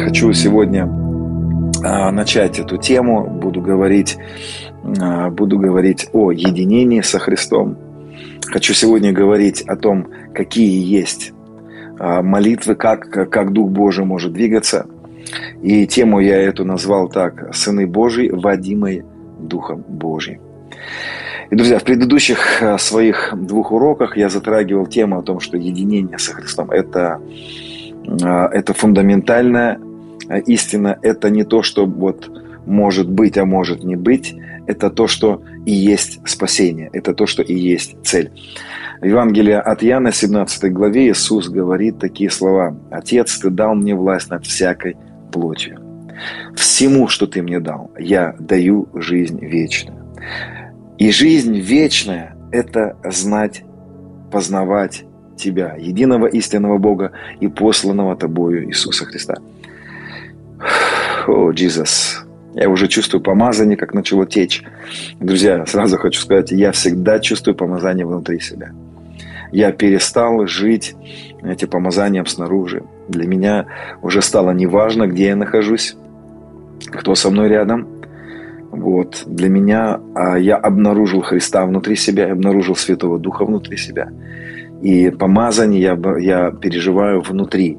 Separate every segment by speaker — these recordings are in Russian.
Speaker 1: хочу сегодня а, начать эту тему. Буду говорить, а, буду говорить о единении со Христом. Хочу сегодня говорить о том, какие есть а, молитвы, как, как Дух Божий может двигаться. И тему я эту назвал так «Сыны Божьи, водимые Духом Божьим». И, друзья, в предыдущих своих двух уроках я затрагивал тему о том, что единение со Христом – это, это фундаментальная истина – это не то, что вот может быть, а может не быть. Это то, что и есть спасение. Это то, что и есть цель. В Евангелии от Иоанна, 17 главе, Иисус говорит такие слова. «Отец, Ты дал мне власть над всякой плотью. Всему, что Ты мне дал, я даю жизнь вечную». И жизнь вечная – это знать, познавать Тебя, единого истинного Бога и посланного Тобою Иисуса Христа. О, Иисус, я уже чувствую помазание, как начало течь. Друзья, сразу хочу сказать, я всегда чувствую помазание внутри себя. Я перестал жить этим помазанием снаружи. Для меня уже стало неважно, где я нахожусь, кто со мной рядом. Вот. Для меня а, я обнаружил Христа внутри себя, я обнаружил Святого Духа внутри себя. И помазание я, я переживаю внутри,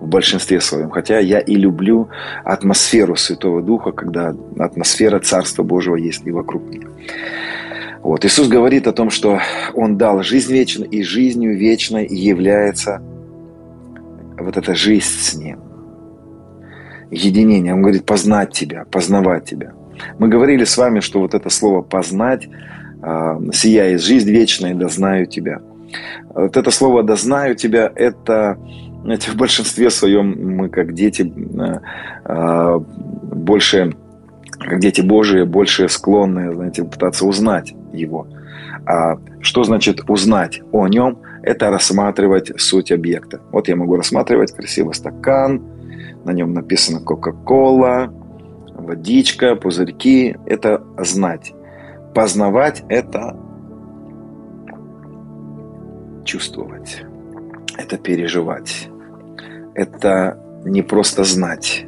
Speaker 1: в большинстве своем. Хотя я и люблю атмосферу Святого Духа, когда атмосфера Царства Божьего есть и вокруг меня. Вот. Иисус говорит о том, что Он дал жизнь вечную, и жизнью вечной является вот эта жизнь с Ним. Единение. Он говорит познать Тебя, познавать Тебя. Мы говорили с вами, что вот это слово «познать» а, «сия есть жизнь вечная, да знаю Тебя». Вот это слово «да знаю Тебя» – это знаете, в большинстве своем мы, как дети, э, э, больше, как дети Божии, больше склонны, знаете, пытаться узнать Его. А что значит узнать о Нем? Это рассматривать суть объекта. Вот я могу рассматривать красивый стакан, на нем написано Кока-Кола, водичка, пузырьки. Это знать. Познавать – это чувствовать это переживать. Это не просто знать.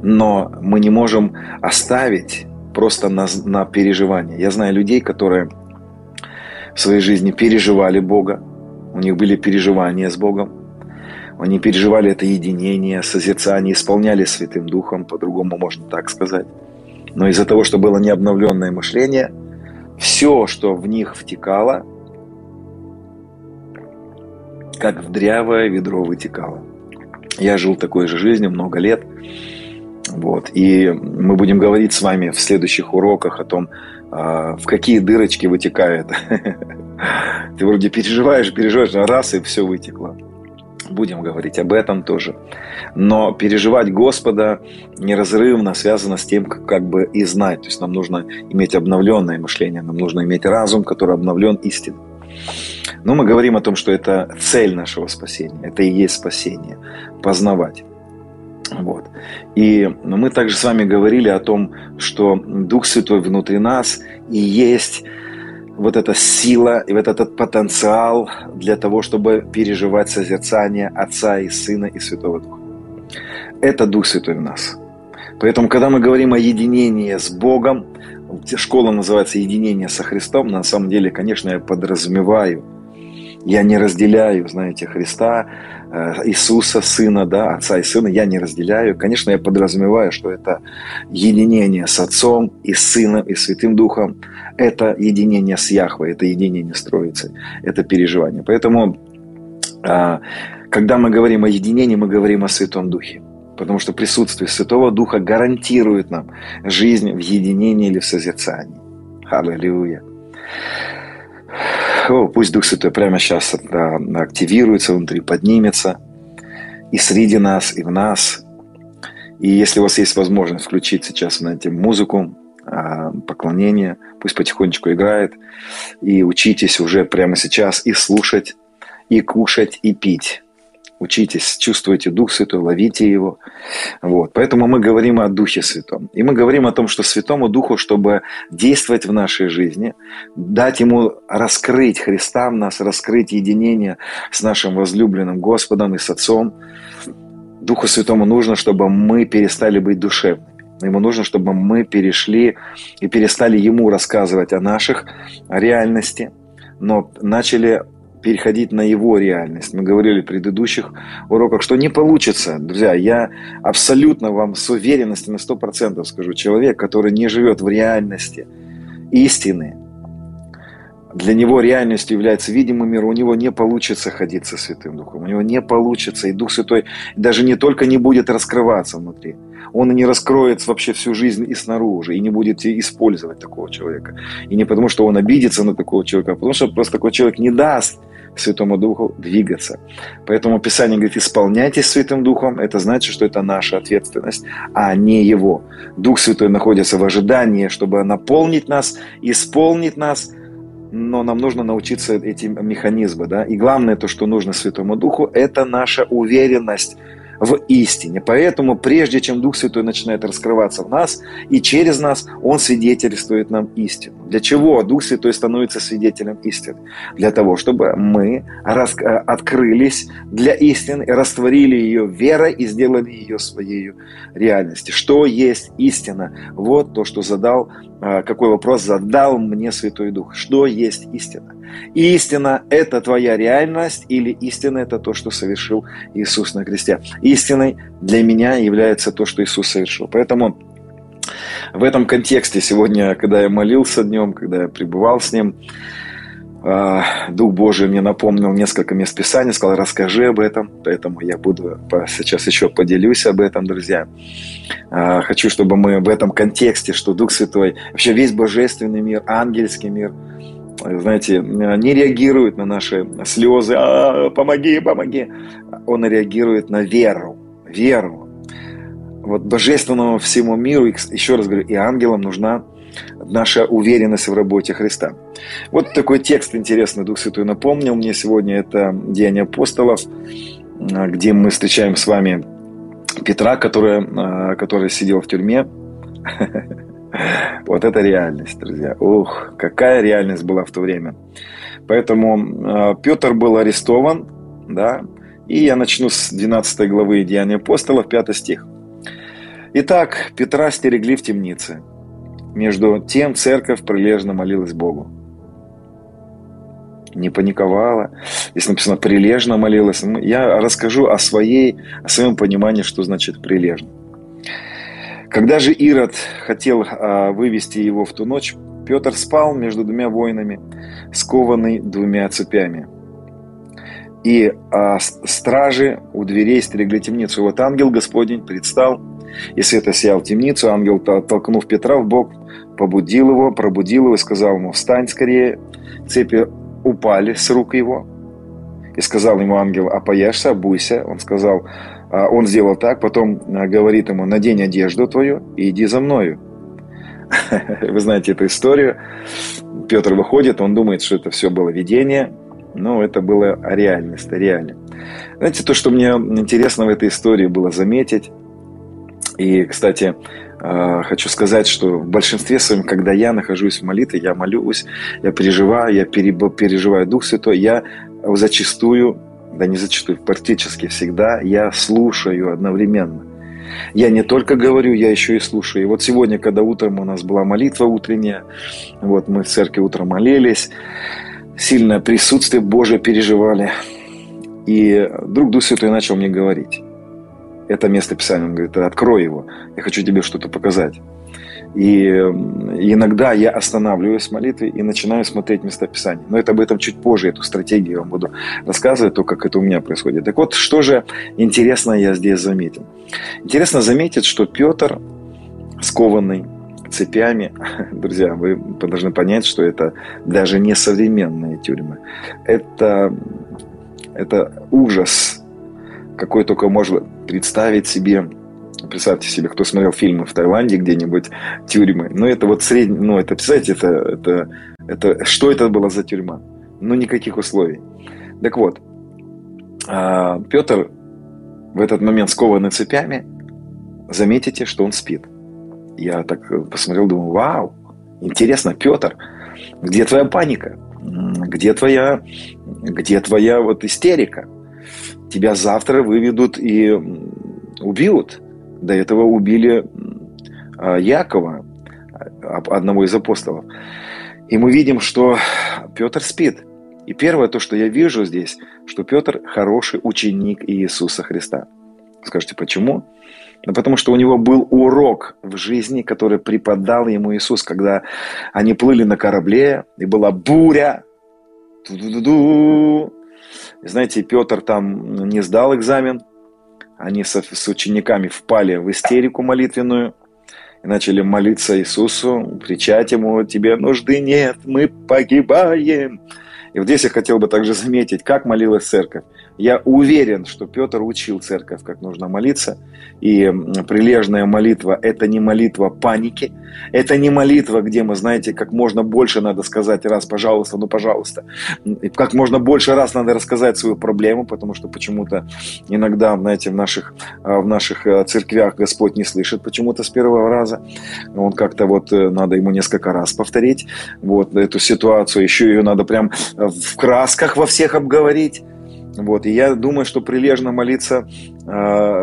Speaker 1: Но мы не можем оставить просто на, на переживание. Я знаю людей, которые в своей жизни переживали Бога, у них были переживания с Богом, они переживали это единение, созерцание, исполняли Святым Духом, по-другому можно так сказать. Но из-за того, что было необновленное мышление, все, что в них втекало, как в дрявое ведро вытекало. Я жил такой же жизнью много лет. Вот. И мы будем говорить с вами в следующих уроках о том, а, в какие дырочки вытекает. Ты вроде переживаешь, переживаешь, а раз и все вытекло. Будем говорить об этом тоже. Но переживать Господа неразрывно связано с тем, как, как бы и знать. То есть нам нужно иметь обновленное мышление, нам нужно иметь разум, который обновлен истиной. Но мы говорим о том, что это цель нашего спасения, это и есть спасение, познавать. Вот. И мы также с вами говорили о том, что Дух Святой внутри нас и есть вот эта сила и вот этот потенциал для того, чтобы переживать созерцание Отца и Сына и Святого Духа. Это Дух Святой в нас. Поэтому, когда мы говорим о единении с Богом, школа называется «Единение со Христом», на самом деле, конечно, я подразумеваю – я не разделяю, знаете, Христа, э, Иисуса, Сына, да, Отца и Сына, я не разделяю. Конечно, я подразумеваю, что это единение с Отцом и Сыном и Святым Духом. Это единение с Яхвой, это единение с Троицей, это переживание. Поэтому, а, когда мы говорим о единении, мы говорим о Святом Духе. Потому что присутствие Святого Духа гарантирует нам жизнь в единении или в созерцании. Аллилуйя. О, пусть Дух Святой прямо сейчас да, активируется внутри, поднимется и среди нас, и в нас. И если у вас есть возможность включить сейчас, знаете, музыку, а, поклонение, пусть потихонечку играет, и учитесь уже прямо сейчас и слушать, и кушать, и пить. Учитесь, чувствуйте Дух Святой, ловите Его. Вот. Поэтому мы говорим о Духе Святом. И мы говорим о том, что Святому Духу, чтобы действовать в нашей жизни, дать Ему раскрыть Христа в нас, раскрыть единение с нашим возлюбленным Господом и с Отцом, Духу Святому нужно, чтобы мы перестали быть душевными. Ему нужно, чтобы мы перешли и перестали ему рассказывать о наших реальности, но начали переходить на его реальность. Мы говорили в предыдущих уроках, что не получится. Друзья, я абсолютно вам с уверенностью на 100% скажу, человек, который не живет в реальности истины, для него реальностью является видимый мир, у него не получится ходить со Святым Духом, у него не получится, и Дух Святой даже не только не будет раскрываться внутри, он и не раскроет вообще всю жизнь и снаружи, и не будет использовать такого человека. И не потому, что он обидится на такого человека, а потому что просто такой человек не даст Святому Духу двигаться. Поэтому Писание говорит, исполняйтесь Святым Духом, это значит, что это наша ответственность, а не Его. Дух Святой находится в ожидании, чтобы наполнить нас, исполнить нас – но нам нужно научиться этим механизмам. Да? И главное, то, что нужно Святому Духу, это наша уверенность в истине. Поэтому прежде чем Дух Святой начинает раскрываться в нас и через нас, Он свидетельствует нам истину. Для чего Дух Святой становится свидетелем истины? Для того, чтобы мы рас... Э, открылись для истины, растворили ее верой и сделали ее своей реальностью. Что есть истина? Вот то, что задал, какой вопрос задал мне Святой Дух. Что есть истина? Истина – это твоя реальность или истина – это то, что совершил Иисус на кресте. Истиной для меня является то, что Иисус совершил. Поэтому в этом контексте сегодня, когда я молился днем, когда я пребывал с Ним, а, Дух Божий мне напомнил несколько мест Писания, сказал, расскажи об этом, поэтому я буду сейчас еще поделюсь об этом, друзья. А, хочу, чтобы мы в этом контексте, что Дух Святой, вообще весь божественный мир, ангельский мир – знаете, не реагирует на наши слезы, а, помоги, помоги. Он реагирует на веру, веру. Вот божественному всему миру, еще раз говорю, и ангелам нужна наша уверенность в работе Христа. Вот такой текст интересный Дух Святой напомнил мне сегодня. Это Деяния апостолов, где мы встречаем с вами Петра, который, который сидел в тюрьме. Вот это реальность, друзья. Ух, какая реальность была в то время. Поэтому э, Петр был арестован, да, и я начну с 12 главы Деяния апостолов, 5 стих. Итак, Петра стерегли в темнице. Между тем церковь прилежно молилась Богу. Не паниковала. Здесь написано «прилежно молилась». Я расскажу о, своей, о своем понимании, что значит «прилежно». Когда же Ирод хотел а, вывести его в ту ночь, Петр спал между двумя воинами, скованный двумя цепями. И а, стражи у дверей стерегли темницу. И вот ангел Господень предстал, и света сиял темницу. Ангел, толкнув Петра в бок, побудил его, пробудил его и сказал ему, встань скорее. Цепи упали с рук его. И сказал ему ангел, опояшься, обуйся. Он сказал, а он сделал так, потом а, говорит ему, надень одежду твою и иди за мною. Вы знаете эту историю. Петр выходит, он думает, что это все было видение, но это было реальность, реально. Знаете, то, что мне интересно в этой истории было заметить, и, кстати, а, хочу сказать, что в большинстве своем, когда я нахожусь в молитве, я молюсь, я переживаю, я переживаю Дух Святой, я зачастую да не зачастую, практически всегда я слушаю одновременно. Я не только говорю, я еще и слушаю. И вот сегодня, когда утром у нас была молитва утренняя, вот мы в церкви утром молились, сильное присутствие Божие переживали. И вдруг Дух Святой начал мне говорить. Это место Писания, он говорит, открой его, я хочу тебе что-то показать. И иногда я останавливаюсь в молитве и начинаю смотреть местописание. Но это об этом чуть позже, эту стратегию я вам буду рассказывать, то, как это у меня происходит. Так вот, что же интересно я здесь заметил? Интересно заметить, что Петр, скованный цепями, друзья, вы должны понять, что это даже не современные тюрьмы. Это, это ужас, какой только можно представить себе Представьте себе, кто смотрел фильмы в Таиланде где-нибудь, тюрьмы. Ну, это вот средний, ну, это, представляете, это, это, это, что это было за тюрьма? Ну, никаких условий. Так вот, а, Петр в этот момент скованный цепями, заметите, что он спит. Я так посмотрел, думаю, вау, интересно, Петр, где твоя паника? Где твоя, где твоя вот истерика? Тебя завтра выведут и убьют. До этого убили а, Якова, одного из апостолов. И мы видим, что Петр спит. И первое то, что я вижу здесь, что Петр хороший ученик Иисуса Христа. Скажите, почему? Ну, потому что у него был урок в жизни, который преподал ему Иисус, когда они плыли на корабле, и была буря. Ту-ду-ду-ду. Знаете, Петр там не сдал экзамен. Они с, с учениками впали в истерику молитвенную и начали молиться Иисусу, кричать Ему, «Тебе нужды нет, мы погибаем!» И вот здесь я хотел бы также заметить, как молилась церковь. Я уверен, что Петр учил церковь, как нужно молиться. И прилежная молитва – это не молитва паники, это не молитва, где мы, знаете, как можно больше надо сказать раз, пожалуйста, ну, пожалуйста. И как можно больше раз надо рассказать свою проблему, потому что почему-то иногда, знаете, в наших, а, в наших э, церквях Господь не слышит почему-то с первого раза. Он как-то вот, э, надо ему несколько раз повторить вот эту ситуацию. Еще ее надо прям э, в красках во всех обговорить. Вот, и я думаю, что прилежно молиться э,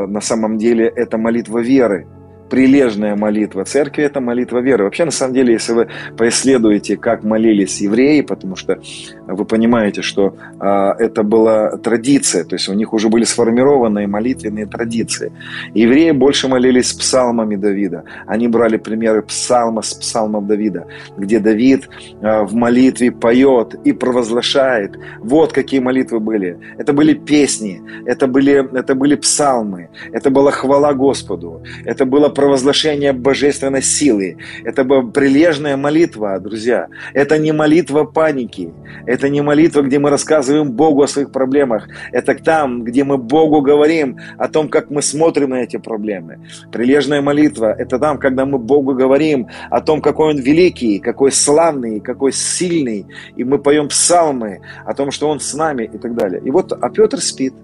Speaker 1: на самом деле это молитва веры прилежная молитва церкви – это молитва веры. Вообще, на самом деле, если вы поисследуете, как молились евреи, потому что вы понимаете, что а, это была традиция, то есть у них уже были сформированные молитвенные традиции. Евреи больше молились псалмами Давида. Они брали примеры псалма с псалмов Давида, где Давид а, в молитве поет и провозглашает. Вот какие молитвы были. Это были песни, это были, это были псалмы, это была хвала Господу, это было провозглашение божественной силы. Это прилежная молитва, друзья. Это не молитва паники. Это не молитва, где мы рассказываем Богу о своих проблемах. Это там, где мы Богу говорим о том, как мы смотрим на эти проблемы. Прилежная молитва – это там, когда мы Богу говорим о том, какой Он великий, какой славный, какой сильный. И мы поем псалмы о том, что Он с нами и так далее. И вот, а Петр спит –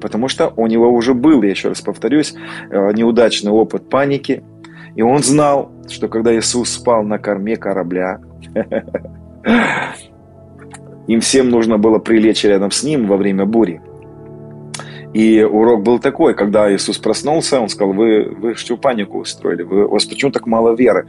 Speaker 1: Потому что у него уже был, я еще раз повторюсь, э, неудачный опыт паники. И он знал, что когда Иисус спал на корме корабля, им всем нужно было прилечь рядом с ним во время бури. И урок был такой, когда Иисус проснулся, он сказал, вы, вы что панику устроили, вы, у вас почему так мало веры?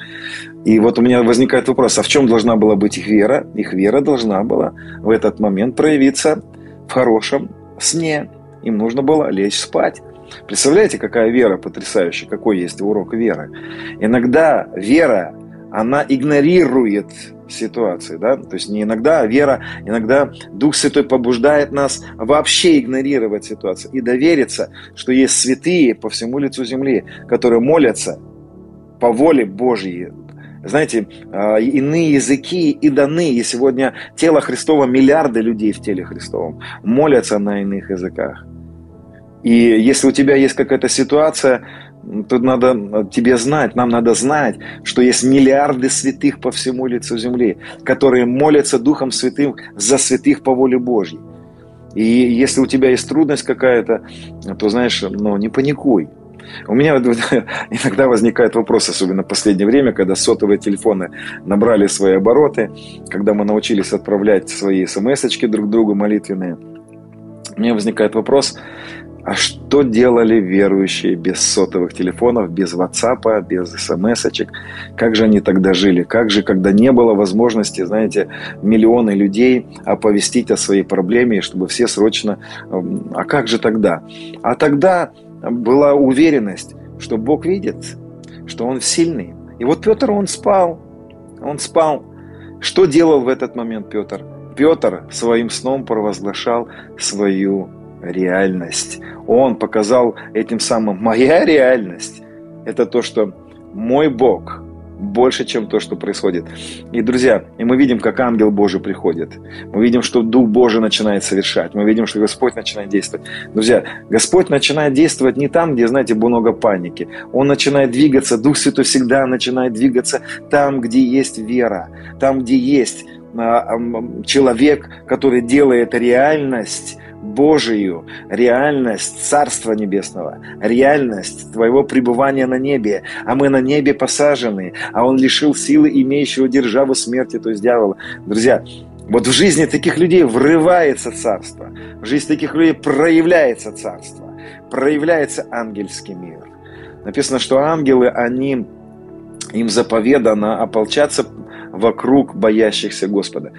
Speaker 1: И вот у меня возникает вопрос, а в чем должна была быть их вера? Их вера должна была в этот момент проявиться в хорошем сне, им нужно было лечь спать. Представляете, какая вера потрясающая, какой есть урок веры. Иногда вера, она игнорирует ситуации, да, то есть не иногда, а вера, иногда Дух Святой побуждает нас вообще игнорировать ситуацию и довериться, что есть святые по всему лицу земли, которые молятся по воле Божьей, знаете, а, иные языки и даны. И сегодня тело Христова, миллиарды людей в теле Христовом молятся на иных языках. И если у тебя есть какая-то ситуация, то надо тебе знать, нам надо знать, что есть миллиарды святых по всему лицу земли, которые молятся Духом Святым за святых по воле Божьей. И если у тебя есть трудность какая-то, то знаешь, ну не паникуй. У меня иногда возникает вопрос, особенно в последнее время, когда сотовые телефоны набрали свои обороты, когда мы научились отправлять свои смс друг другу молитвенные. У меня возникает вопрос, а что делали верующие без сотовых телефонов, без WhatsApp, без смс-очек? Как же они тогда жили? Как же, когда не было возможности, знаете, миллионы людей оповестить о своей проблеме, чтобы все срочно... Эм, а как же тогда? А тогда была уверенность, что Бог видит, что Он сильный. И вот Петр, он спал, он спал. Что делал в этот момент Петр? Петр своим сном провозглашал свою реальность. Он показал этим самым, моя реальность – это то, что мой Бог больше, чем то, что происходит. И, друзья, и мы видим, как ангел Божий приходит. Мы видим, что Дух Божий начинает совершать. Мы видим, что Господь начинает действовать. Друзья, Господь начинает действовать не там, где, знаете, много паники. Он начинает двигаться, Дух Святой всегда начинает двигаться там, где есть вера, там, где есть а, человек, который делает реальность Божию, реальность Царства Небесного, реальность твоего пребывания на небе. А мы на небе посажены, а он лишил силы имеющего державу смерти, то есть дьявола. Друзья, вот в жизни таких людей врывается Царство, в жизни таких людей проявляется Царство. проявляется ангельский мир. Написано, что ангелы, они, им заповедано ополчаться вокруг боящихся Господа.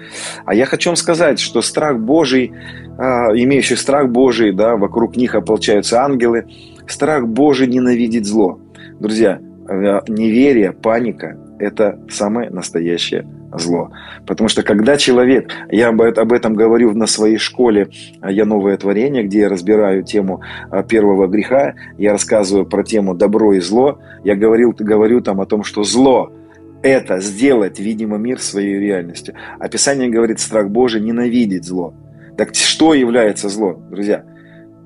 Speaker 1: А я хочу вам сказать, что страх Божий, а, имеющий страх Божий, да, вокруг них ополчаются ангелы, страх Божий ненавидит зло. Друзья, э, неверие, паника – это самое настоящее зло. Потому что когда человек, я об этом говорю на своей школе а, «Я новое творение», где я разбираю тему а, первого греха, я рассказываю про тему добро и зло, я говорил, говорю там о том, что зло – это сделать, видимо, мир своей реальностью. Описание говорит, страх Божий ненавидеть зло. Так что является зло, друзья?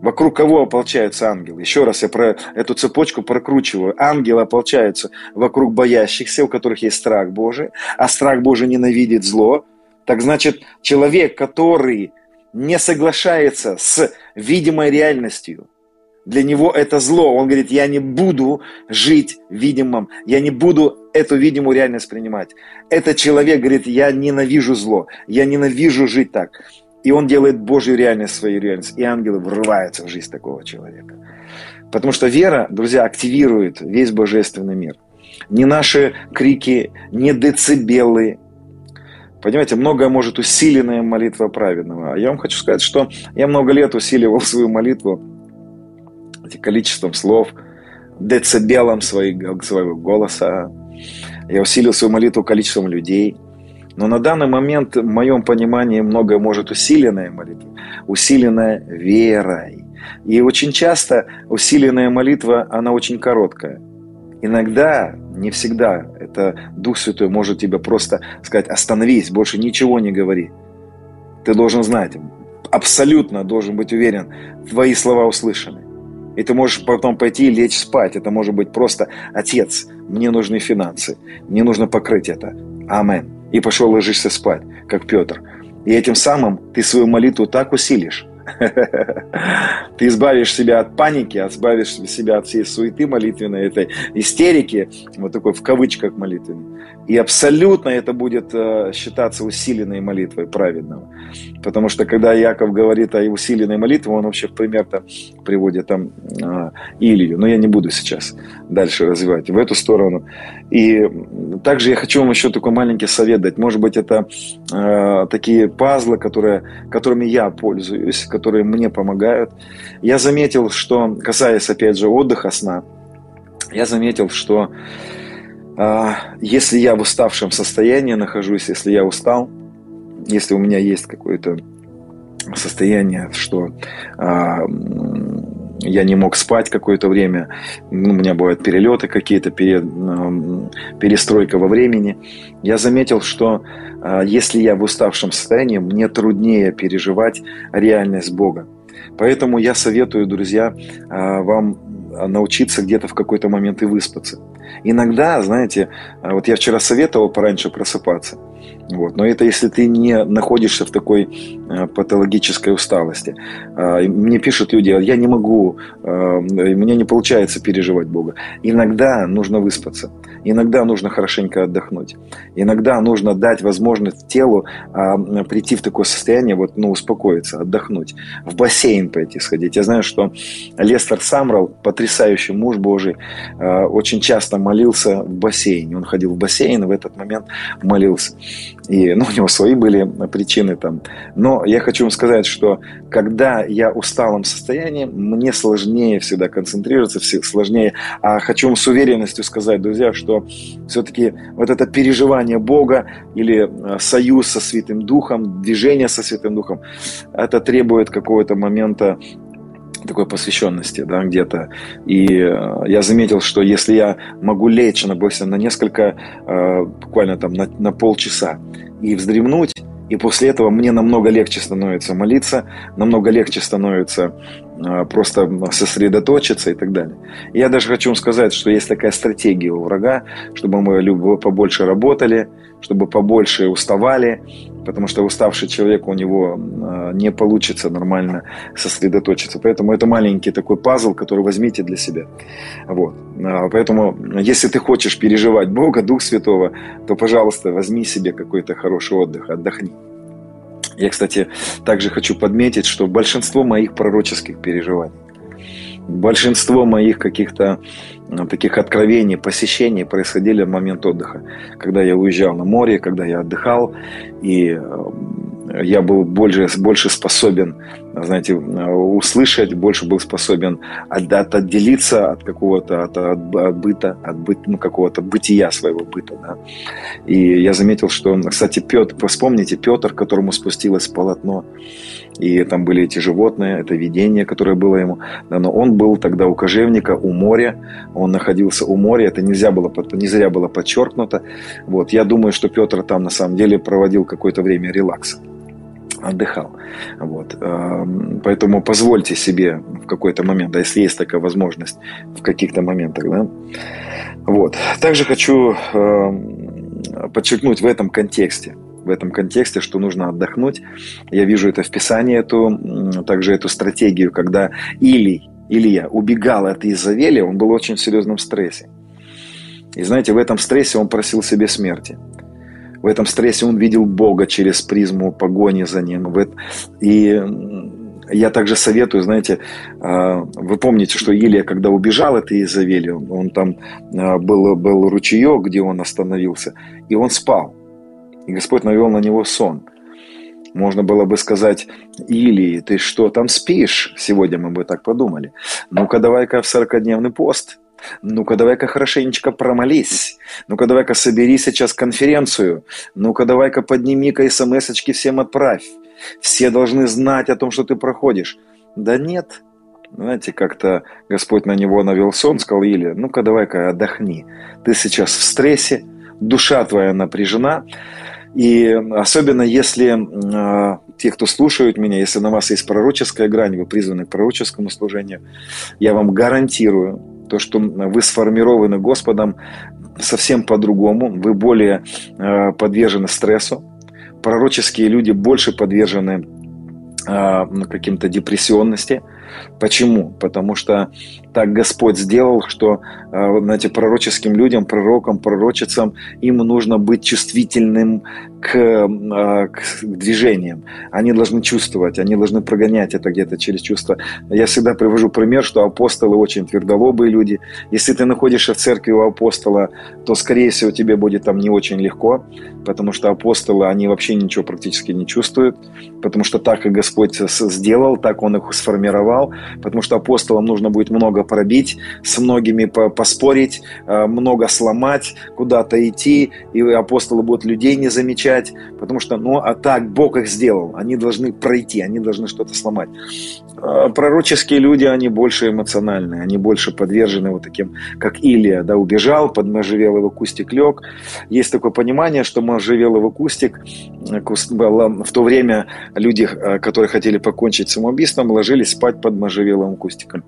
Speaker 1: Вокруг кого ополчаются ангелы? Еще раз я про эту цепочку прокручиваю. Ангелы ополчаются вокруг боящихся, у которых есть страх Божий, а страх Божий ненавидит зло. Так значит, человек, который не соглашается с видимой реальностью, для него это зло. Он говорит, я не буду жить видимым, я не буду эту видимую реальность принимать. Этот человек говорит, я ненавижу зло, я ненавижу жить так. И он делает Божью реальность свою реальность. И ангелы врываются в жизнь такого человека. Потому что вера, друзья, активирует весь божественный мир. Не наши крики, не децибелы. Понимаете, многое может усиленная молитва праведного. А я вам хочу сказать, что я много лет усиливал свою молитву количеством слов, децибелом своего голоса. Я усилил свою молитву количеством людей – но на данный момент, в моем понимании, многое может усиленная молитва, усиленная верой. И очень часто усиленная молитва, она очень короткая. Иногда, не всегда, это Дух Святой может тебе просто сказать, остановись, больше ничего не говори. Ты должен знать, абсолютно должен быть уверен, твои слова услышаны. И ты можешь потом пойти и лечь спать. Это может быть просто «Отец, мне нужны финансы, мне нужно покрыть это». Аминь и пошел ложишься спать, как Петр. И этим самым ты свою молитву так усилишь, ты избавишь себя от паники, избавишь себя от всей суеты молитвенной, этой истерики, вот такой в кавычках молитвенной. И абсолютно это будет э, считаться усиленной молитвой праведного. Потому что когда Яков говорит о усиленной молитве, он вообще в пример-то приводит там э, Илью. Но я не буду сейчас дальше развивать в эту сторону. И также я хочу вам еще такой маленький совет дать. Может быть, это э, такие пазлы, которые, которыми я пользуюсь, которые мне помогают. Я заметил, что, касаясь, опять же, отдыха, сна, я заметил, что а, если я в уставшем состоянии нахожусь, если я устал, если у меня есть какое-то состояние, что а, я не мог спать какое-то время, ну, у меня бывают перелеты какие-то, пере, перестройка во времени. Я заметил, что а, если я в уставшем состоянии, мне труднее переживать реальность Бога. Поэтому я советую, друзья, вам научиться где-то в какой-то момент и выспаться. Иногда, знаете, а, вот я вчера советовал пораньше просыпаться. Вот. Но это если ты не находишься в такой э, патологической усталости. Э, мне пишут люди, я не могу, э, мне не получается переживать Бога. Иногда нужно выспаться. Иногда нужно хорошенько отдохнуть. Иногда нужно дать возможность телу э, прийти в такое состояние, вот, ну, успокоиться, отдохнуть. В бассейн пойти сходить. Я знаю, что Лестер Самрал, потрясающий муж Божий, очень часто молился в бассейне. Он ходил в бассейн и в этот момент молился. И ну, у него свои были причины там. Но я хочу вам сказать, что когда я в усталом состоянии, мне сложнее всегда концентрироваться, сложнее. А хочу вам с уверенностью сказать, друзья, что все-таки вот это переживание Бога или э, союз со Святым Духом, движение со Святым Духом, это требует какого-то момента такой посвященности, да, где-то. И э, я заметил, что если я могу лечь, допустим, на несколько, э, буквально там на, на полчаса и вздремнуть, и после этого мне намного легче становится молиться, намного легче становится э, просто сосредоточиться и так далее. Я даже хочу вам сказать, что есть такая стратегия у врага, чтобы мы побольше работали, чтобы побольше уставали, потому что уставший человек, у него а, не получится нормально сосредоточиться. Поэтому это маленький такой пазл, который возьмите для себя. Вот. А, поэтому, если ты хочешь переживать Бога, Дух Святого, то, пожалуйста, возьми себе какой-то хороший отдых, отдохни. Я, кстати, также хочу подметить, что большинство моих пророческих переживаний большинство моих каких-то ну, таких откровений, посещений происходили в момент отдыха. Когда я уезжал на море, когда я отдыхал, и э, я был больше, больше способен, знаете, услышать, больше был способен от, от, отделиться от какого-то, от, от, от быта, от быт, ну, какого-то бытия своего быта. Да? И я заметил, что, кстати, Петр, вспомните, Петр, которому спустилось полотно, и там были эти животные, это видение, которое было ему. Да, но он был тогда у кожевника, у моря, он находился у моря, это нельзя было, не зря было подчеркнуто. Вот. Я думаю, что Петр там на самом деле проводил какое-то время релакса отдыхал. Вот. Поэтому позвольте себе в какой-то момент, да, если есть такая возможность в каких-то моментах. Да? Вот. Также хочу подчеркнуть в этом контексте, в этом контексте, что нужно отдохнуть. Я вижу это в Писании, эту, также эту стратегию, когда Илий, Илья убегал от Изавели, он был очень серьезном стрессе. И знаете, в этом стрессе он просил себе смерти. В этом стрессе он видел Бога через призму погони за ним. И я также советую, знаете, а, вы помните, что Илия, когда убежал от Иезавели, он там а, был, был ручеек, где он остановился, и он спал. И Господь навел на него сон. Можно было бы сказать, или ты что там спишь? Сегодня мы бы так подумали. Ну-ка давай-ка в 40-дневный пост. Ну-ка давай-ка хорошенечко промолись. Ну-ка давай-ка собери сейчас конференцию. Ну-ка давай-ка подними-ка смс-очки всем отправь. Все должны знать о том, что ты проходишь. Да нет, знаете, как-то Господь на него навел сон, сказал, Или, ну-ка давай-ка отдохни. Ты сейчас в стрессе, душа твоя напряжена, и особенно если э, те, кто слушают меня, если на вас есть пророческая грань, вы призваны к пророческому служению, я вам гарантирую, то, что вы сформированы Господом совсем по-другому, вы более э, подвержены стрессу, пророческие люди больше подвержены э, каким-то депрессионности. Почему? Потому что так Господь сделал, что, э, знаете, пророческим людям, пророкам, пророчицам, им нужно быть чувствительным к, э, к движениям. Они должны чувствовать, они должны прогонять это где-то через чувства. Я всегда привожу пример, что апостолы очень твердолобые люди. Если ты находишься в церкви у апостола, то, скорее всего, тебе будет там не очень легко, потому что апостолы, они вообще ничего практически не чувствуют, потому что так, как Господь сделал, так Он их сформировал, потому что апостолам нужно будет много пробить, с многими поспорить, э, много сломать, куда-то идти, и апостолы будут людей не замечать, потому что, ну, а так Бог их сделал, они должны пройти, они должны что-то сломать. А пророческие люди, они больше эмоциональные, они больше подвержены вот таким, как Илия, да, убежал, под можжевеловый кустик лег. Есть такое понимание, что можжевеловый кустик, в то время люди, э, которые хотели покончить самоубийством, ложились спать под можжевеловым кустиком,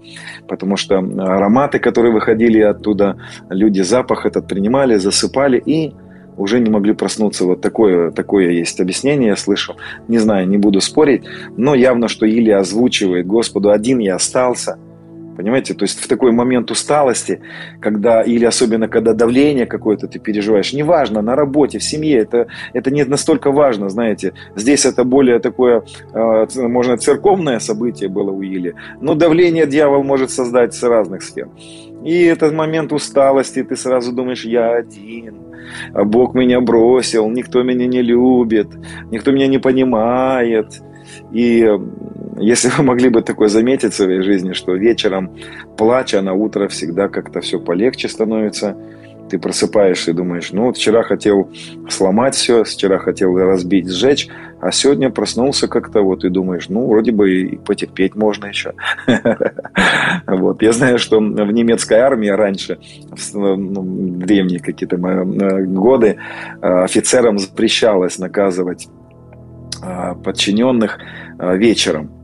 Speaker 1: потому что ароматы, которые выходили оттуда, люди запах этот принимали, засыпали и уже не могли проснуться. Вот такое, такое есть объяснение, я слышал. Не знаю, не буду спорить, но явно, что Илия озвучивает Господу, один я остался. Понимаете, то есть в такой момент усталости, когда, или особенно когда давление какое-то ты переживаешь, неважно, на работе, в семье, это, это не настолько важно, знаете. Здесь это более такое, э, можно церковное событие было у Или, но давление дьявол может создать с разных сфер. И этот момент усталости, ты сразу думаешь, я один, а Бог меня бросил, никто меня не любит, никто меня не понимает. И если вы могли бы такое заметить в своей жизни, что вечером плача, на утро всегда как-то все полегче становится, ты просыпаешься и думаешь, ну вот вчера хотел сломать все, вчера хотел разбить, сжечь, а сегодня проснулся как-то вот и думаешь, ну вроде бы и потерпеть можно еще. Вот. Я знаю, что в немецкой армии раньше, в ну, древние какие-то э, годы, э, офицерам запрещалось наказывать э, подчиненных вечером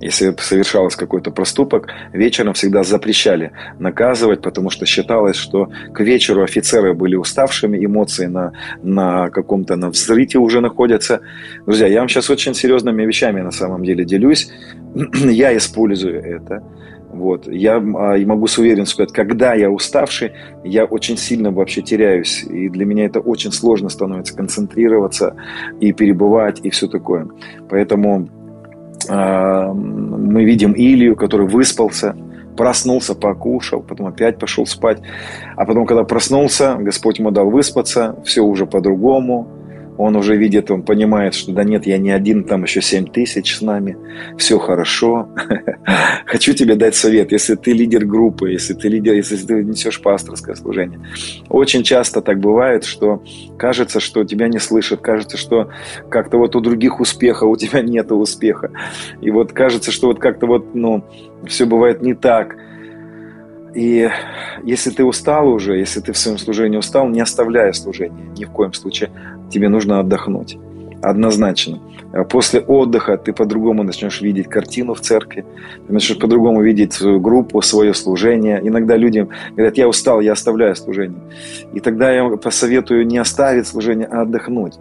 Speaker 1: если совершалось какой-то проступок, вечером всегда запрещали наказывать, потому что считалось, что к вечеру офицеры были уставшими, эмоции на, на каком-то на взрыте уже находятся. Друзья, я вам сейчас очень серьезными вещами на самом деле делюсь. я использую это. Вот. Я а, могу с уверенностью сказать, когда я уставший, я очень сильно вообще теряюсь. И для меня это очень сложно становится концентрироваться и перебывать, и все такое. Поэтому мы видим Илью, который выспался, проснулся, покушал, потом опять пошел спать. А потом, когда проснулся, Господь ему дал выспаться, все уже по-другому, он уже видит, он понимает, что да нет, я не один, там еще 7 тысяч с нами, все хорошо. Хочу тебе дать совет, если ты лидер группы, если ты лидер, если ты несешь пасторское служение. Очень часто так бывает, что кажется, что тебя не слышат, кажется, что как-то вот у других успеха, у тебя нет успеха. И вот кажется, что вот как-то вот, ну, все бывает не так. И если ты устал уже, если ты в своем служении устал, не оставляй служение ни в коем случае тебе нужно отдохнуть. Однозначно. А после отдыха ты по-другому начнешь видеть картину в церкви, ты начнешь по-другому видеть свою группу, свое служение. Иногда люди говорят, я устал, я оставляю служение. И тогда я посоветую не оставить служение, а отдохнуть.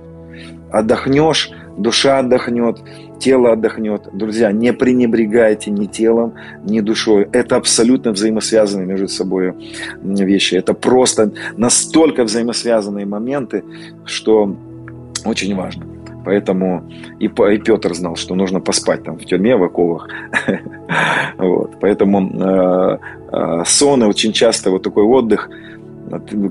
Speaker 1: Отдохнешь, душа отдохнет, тело отдохнет. Друзья, не пренебрегайте ни телом, ни душой. Это абсолютно взаимосвязанные между собой вещи. Это просто настолько взаимосвязанные моменты, что очень важно. Поэтому и, и Петр знал, что нужно поспать там в тюрьме, в оковах. Поэтому э, э, сон и очень часто вот такой отдых –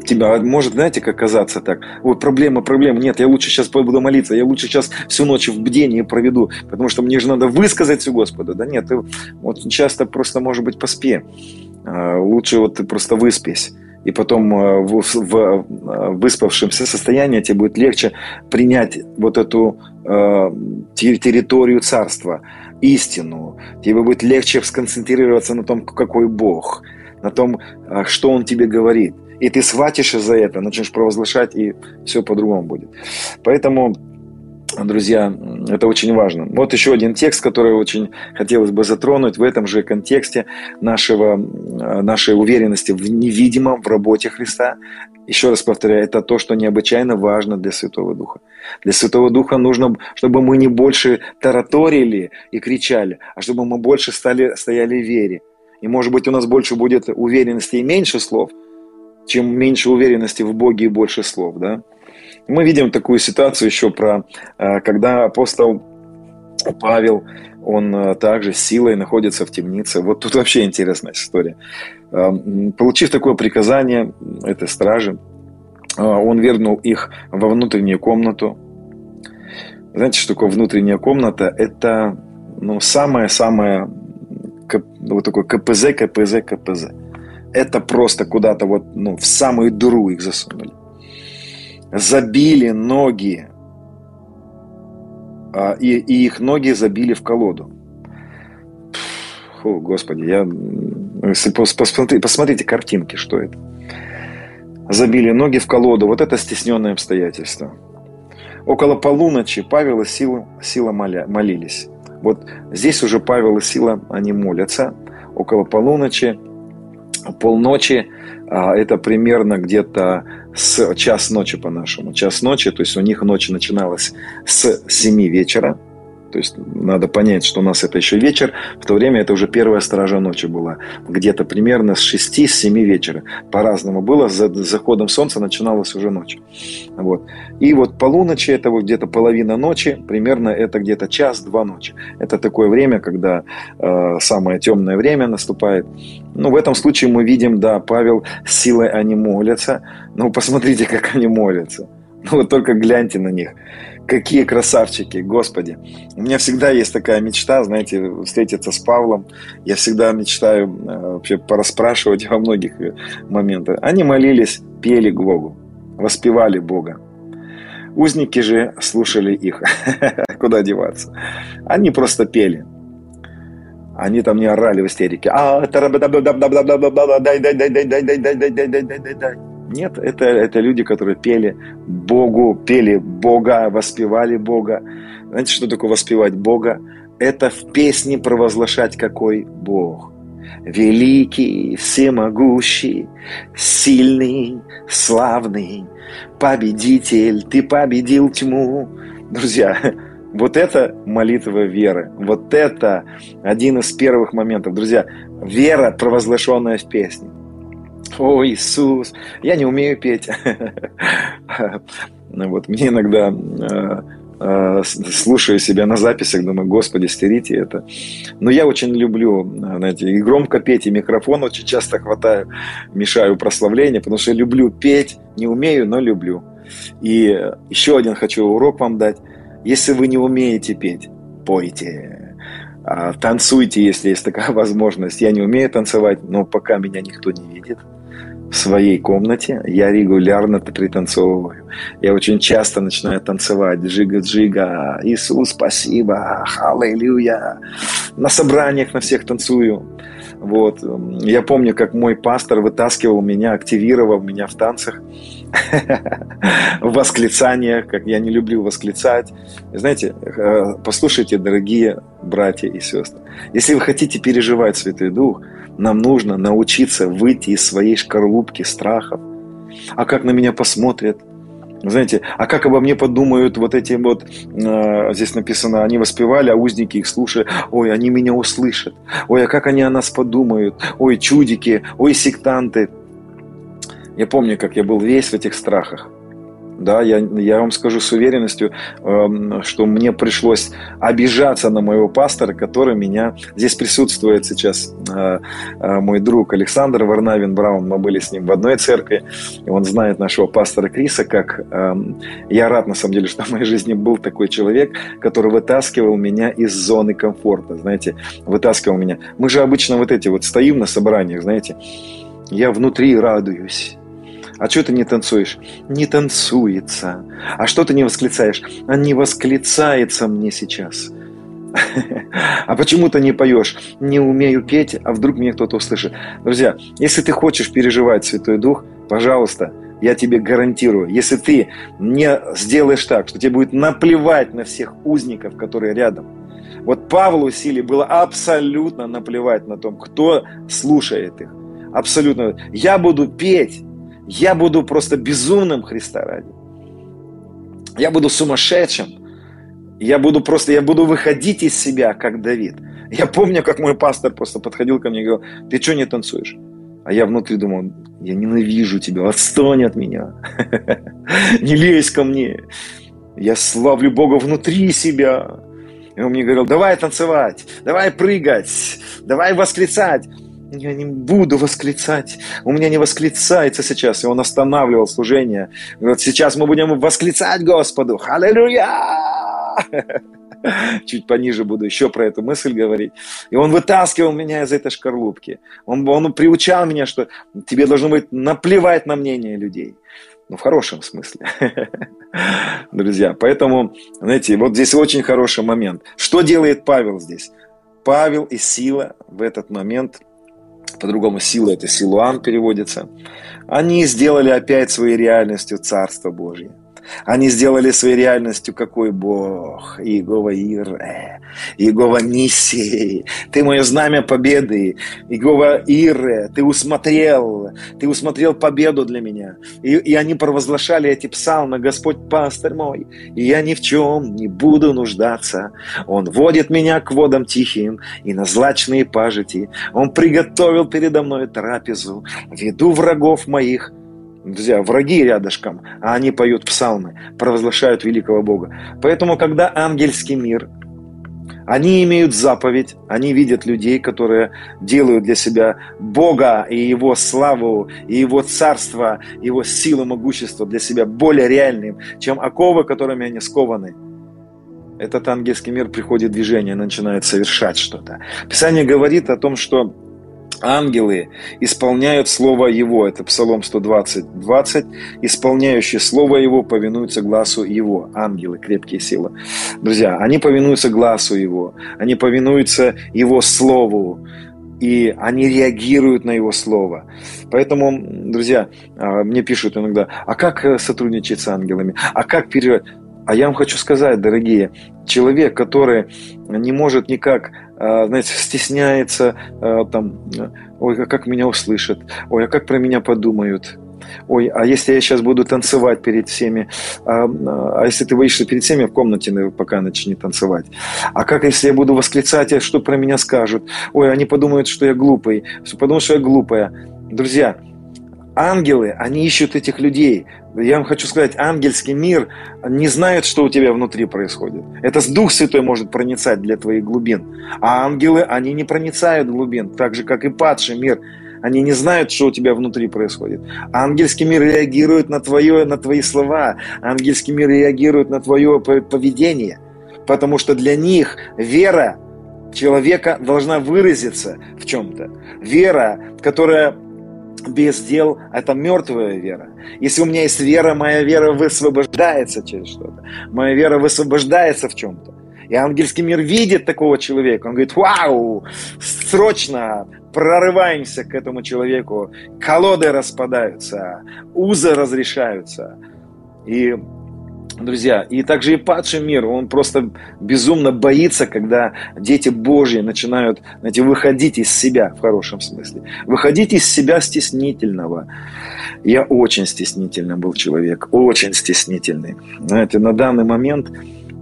Speaker 1: тебя может, знаете, как казаться так, вот проблема, проблема, нет, я лучше сейчас буду молиться, я лучше сейчас всю ночь в бдении проведу, потому что мне же надо высказать все Господу. Да нет, ты вот часто просто, может быть, поспи. А, лучше вот ты просто выспись. И потом а, в, в выспавшемся состоянии тебе будет легче принять вот эту э, территорию царства, истину. Тебе будет легче сконцентрироваться на том, какой Бог, на том, что Он тебе говорит – и ты схватишься за это, начнешь провозглашать, и все по-другому будет. Поэтому Друзья, это очень важно. Вот еще один текст, который очень хотелось бы затронуть в этом же контексте нашего, нашей уверенности в невидимом, в работе Христа. Еще раз повторяю, это то, что необычайно важно для Святого Духа. Для Святого Духа нужно, чтобы мы не больше тараторили и кричали, а чтобы мы больше стали, стояли в вере. И, может быть, у нас больше будет уверенности и меньше слов – чем меньше уверенности в Боге и больше слов, да. Мы видим такую ситуацию еще про, э, когда апостол Павел, он э, также силой находится в темнице. Вот тут вообще интересная история. Э, получив такое приказание этой стражи, он вернул их во внутреннюю комнату. Знаете, что такое внутренняя комната? Это ну, самое-самое вот такое КПЗ, КПЗ, КПЗ это просто куда-то вот ну, в самую дыру их засунули. Забили ноги, а, и, и их ноги забили в колоду. Фу, господи, я... Посмотрите, картинки, что это. Забили ноги в колоду. Вот это стесненное обстоятельство. Около полуночи Павел и Сила, Сила моля, молились. Вот здесь уже Павел и Сила, они молятся. Около полуночи полночи, а, это примерно где-то с час ночи по-нашему. Час ночи, то есть у них ночь начиналась с 7 вечера, то есть надо понять, что у нас это еще вечер, в то время это уже первая стража ночи была. Где-то примерно с 6-7 вечера. По-разному было. За заходом солнца начиналась уже ночь. Вот. И вот полуночи, это вот где-то половина ночи, примерно это где-то час-два ночи. Это такое время, когда э, самое темное время наступает. Ну, в этом случае мы видим, да, Павел с силой они молятся. Ну, посмотрите, как они молятся. Ну, вот только гляньте на них. Какие красавчики, господи. У меня всегда есть такая мечта, знаете, встретиться с Павлом. Я всегда мечтаю э, вообще пораспрашивать во многих э, моментах. Они молились, пели к Богу, воспевали Бога. Узники же слушали их. Куда деваться? Они просто пели. Они там не орали в истерике. А, дай, дай, дай, дай, дай, дай, дай, дай, дай, дай, дай, дай, дай, дай. Нет, это, это люди, которые пели Богу, пели Бога, воспевали Бога. Знаете, что такое воспевать Бога? Это в песне провозглашать, какой Бог. Великий, всемогущий, сильный, славный, победитель, ты победил тьму. Друзья, вот это молитва веры. Вот это один из первых моментов. Друзья, вера, провозглашенная в песне. О, Иисус, я не умею петь. Вот, мне иногда э, э, слушаю себя на записях, думаю, господи, стерите это. Но я очень люблю, знаете, и громко петь, и микрофон очень часто хватаю, мешаю прославление, потому что я люблю петь, не умею, но люблю. И еще один хочу урок вам дать. Если вы не умеете петь, пойте. А, танцуйте, если есть такая возможность. Я не умею танцевать, но пока меня никто не видит в своей комнате, я регулярно пританцовываю. Я очень часто начинаю танцевать. Джига-джига, Иисус, спасибо, аллилуйя. На собраниях на всех танцую. Вот. Я помню, как мой пастор вытаскивал меня, активировал меня в танцах, в восклицаниях, как я не люблю восклицать. Знаете, э, послушайте, дорогие братья и сестры, если вы хотите переживать Святой Дух, нам нужно научиться выйти из своей шкарлупки страхов. А как на меня посмотрят? Знаете, а как обо мне подумают вот эти вот, э, здесь написано, они воспевали, а узники их слушают, ой, они меня услышат, ой, а как они о нас подумают, ой, чудики, ой, сектанты. Я помню, как я был весь в этих страхах. Да, я, я вам скажу с уверенностью, э, что мне пришлось обижаться на моего пастора, который меня... Здесь присутствует сейчас э, э, мой друг Александр Варнавин Браун. Мы были с ним в одной церкви, и он знает нашего пастора Криса, как... Э, я рад, на самом деле, что в моей жизни был такой человек, который вытаскивал меня из зоны комфорта, знаете, вытаскивал меня. Мы же обычно вот эти вот стоим на собраниях, знаете, я внутри радуюсь а что ты не танцуешь? Не танцуется. А что ты не восклицаешь? А не восклицается мне сейчас. А почему ты не поешь? Не умею петь, а вдруг меня кто-то услышит. Друзья, если ты хочешь переживать Святой Дух, пожалуйста, я тебе гарантирую, если ты не сделаешь так, что тебе будет наплевать на всех узников, которые рядом. Вот Павлу Силе было абсолютно наплевать на том, кто слушает их. Абсолютно. Я буду петь, я буду просто безумным Христа ради. Я буду сумасшедшим. Я буду просто, я буду выходить из себя, как Давид. Я помню, как мой пастор просто подходил ко мне и говорил, ты что не танцуешь? А я внутри думал, я ненавижу тебя, отстань от меня. Не лезь ко мне. Я славлю Бога внутри себя. И он мне говорил, давай танцевать, давай прыгать, давай восклицать я не буду восклицать. У меня не восклицается сейчас. И он останавливал служение. Говорит, сейчас мы будем восклицать Господу. Аллилуйя! Чуть пониже буду еще про эту мысль говорить. И он вытаскивал меня из этой шкарлупки. Он, он приучал меня, что тебе должно быть наплевать на мнение людей. Ну, в хорошем смысле. Друзья, поэтому, знаете, вот здесь очень хороший момент. Что делает Павел здесь? Павел и Сила в этот момент – по-другому сила это силуан переводится, они сделали опять своей реальностью Царство Божье. Они сделали своей реальностью какой Бог, Иегова Ире, Иегова Ниси, ты мое знамя победы, Иегова Ире, ты усмотрел, ты усмотрел победу для меня. И, и они провозглашали эти псалмы, Господь пастырь мой, и я ни в чем не буду нуждаться. Он водит меня к водам тихим и на злачные пажити. Он приготовил передо мной трапезу, веду врагов моих Друзья, враги рядышком, а они поют псалмы, провозглашают великого Бога. Поэтому, когда ангельский мир, они имеют заповедь, они видят людей, которые делают для себя Бога и Его славу, и Его царство, Его силу, могущество для себя более реальным, чем оковы, которыми они скованы. Этот ангельский мир приходит в движение, начинает совершать что-то. Писание говорит о том, что ангелы исполняют Слово Его. Это Псалом 120, 20. Исполняющие Слово Его повинуются глазу Его. Ангелы, крепкие силы. Друзья, они повинуются глазу Его. Они повинуются Его Слову. И они реагируют на Его Слово. Поэтому, друзья, а, мне пишут иногда, а как э, сотрудничать с ангелами? А как переживать? А я вам хочу сказать, дорогие, человек, который не может никак, а, знаете, стесняется, а, там, ой, а как меня услышат, ой, а как про меня подумают, ой, а если я сейчас буду танцевать перед всеми, а, а если ты боишься перед всеми в комнате, пока начни танцевать, а как если я буду восклицать, что про меня скажут, ой, они подумают, что я глупый, подумают, что я глупая. Друзья, ангелы, они ищут этих людей. Я вам хочу сказать, ангельский мир не знает, что у тебя внутри происходит. Это Дух Святой может проницать для твоих глубин. А ангелы, они не проницают глубин, так же, как и падший мир. Они не знают, что у тебя внутри происходит. Ангельский мир реагирует на, твое, на твои слова. Ангельский мир реагирует на твое поведение. Потому что для них вера человека должна выразиться в чем-то. Вера, которая без дел – это мертвая вера. Если у меня есть вера, моя вера высвобождается через что-то. Моя вера высвобождается в чем-то. И ангельский мир видит такого человека. Он говорит, вау, срочно прорываемся к этому человеку. Колоды распадаются, узы разрешаются. И Друзья, и также и падший мир, он просто безумно боится, когда дети Божьи начинают, знаете, выходить из себя, в хорошем смысле. Выходить из себя стеснительного. Я очень стеснительный был человек, очень стеснительный. Знаете, на данный момент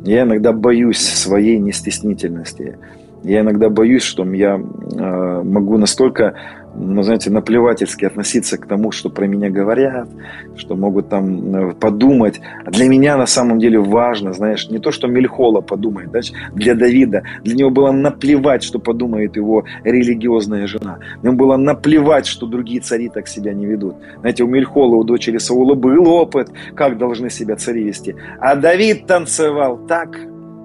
Speaker 1: я иногда боюсь своей нестеснительности. Я иногда боюсь, что я э, могу настолько ну, знаете, наплевательски относиться к тому, что про меня говорят, что могут там э, подумать. Для меня на самом деле важно, знаешь, не то, что Мельхола подумает, да, для Давида. Для него было наплевать, что подумает его религиозная жена. Ему было наплевать, что другие цари так себя не ведут. Знаете, у Мельхола, у дочери Саула был опыт, как должны себя цари вести. А Давид танцевал так,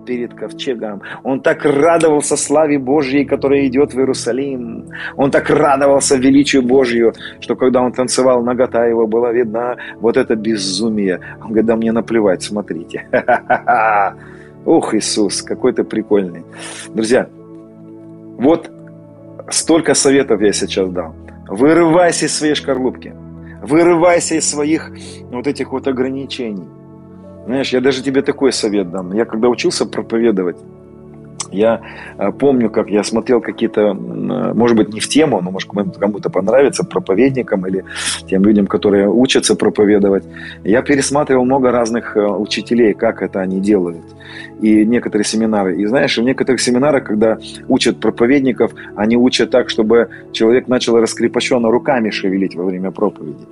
Speaker 1: перед ковчегом. Он так радовался славе Божьей, которая идет в Иерусалим. Он так радовался величию Божью, что когда он танцевал, нагота его была видна. Вот это безумие. Он говорит, да мне наплевать, смотрите. Ух, Иисус, какой ты прикольный. Друзья, вот столько советов я сейчас дал. Вырывайся из своей шкарлупки. Вырывайся из своих вот этих вот ограничений. Знаешь, я даже тебе такой совет дам. Я когда учился проповедовать, я э, помню, как я смотрел какие-то, э, может быть, не в тему, но, может, кому-то понравится, проповедникам или тем людям, которые учатся проповедовать. Я пересматривал много разных э, учителей, как это они делают. И некоторые семинары. И знаешь, в некоторых семинарах, когда учат проповедников, они учат так, чтобы человек начал раскрепощенно руками шевелить во время проповеди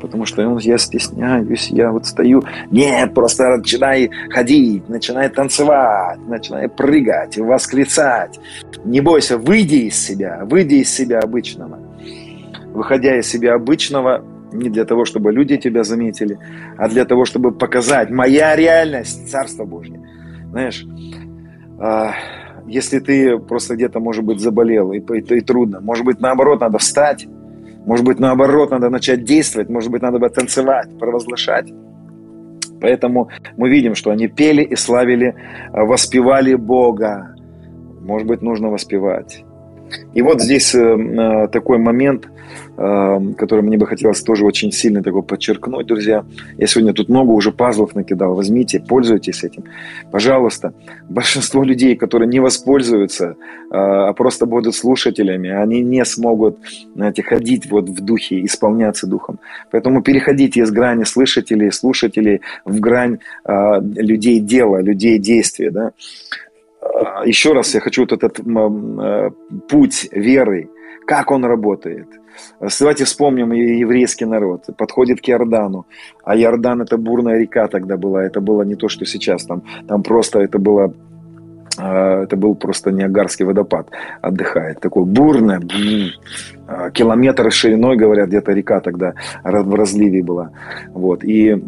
Speaker 1: потому что я стесняюсь, я вот стою. Нет, просто начинай ходить, начинай танцевать, начинай прыгать, восклицать. Не бойся, выйди из себя, выйди из себя обычного. Выходя из себя обычного, не для того, чтобы люди тебя заметили, а для того, чтобы показать моя реальность, Царство Божье. Знаешь, а, если ты просто где-то, может быть, заболел, и, и, и трудно, может быть, наоборот, надо встать, может быть, наоборот, надо начать действовать, может быть, надо бы танцевать, провозглашать. Поэтому мы видим, что они пели и славили, э, воспевали Бога. Может быть, нужно воспевать. И вот здесь э, э, такой момент, Эм, который мне бы хотелось тоже очень сильно такой подчеркнуть, друзья. Я сегодня тут много уже пазлов накидал. Возьмите, пользуйтесь этим. Пожалуйста. Большинство людей, которые не воспользуются, э, а просто будут слушателями, они не смогут, знаете, ходить вот в духе, исполняться духом. Поэтому переходите из грани слышателей, слушателей в грань э, людей дела, людей действия. Да? Э, еще раз я хочу вот этот путь веры, как он работает – Давайте вспомним еврейский народ. Подходит к Иордану. А Иордан это бурная река тогда была. Это было не то, что сейчас. Там, там просто это было а, это был просто Ниагарский водопад, отдыхает. Такой бурный, а, километр шириной, говорят, где-то река тогда в разливе была. Вот. И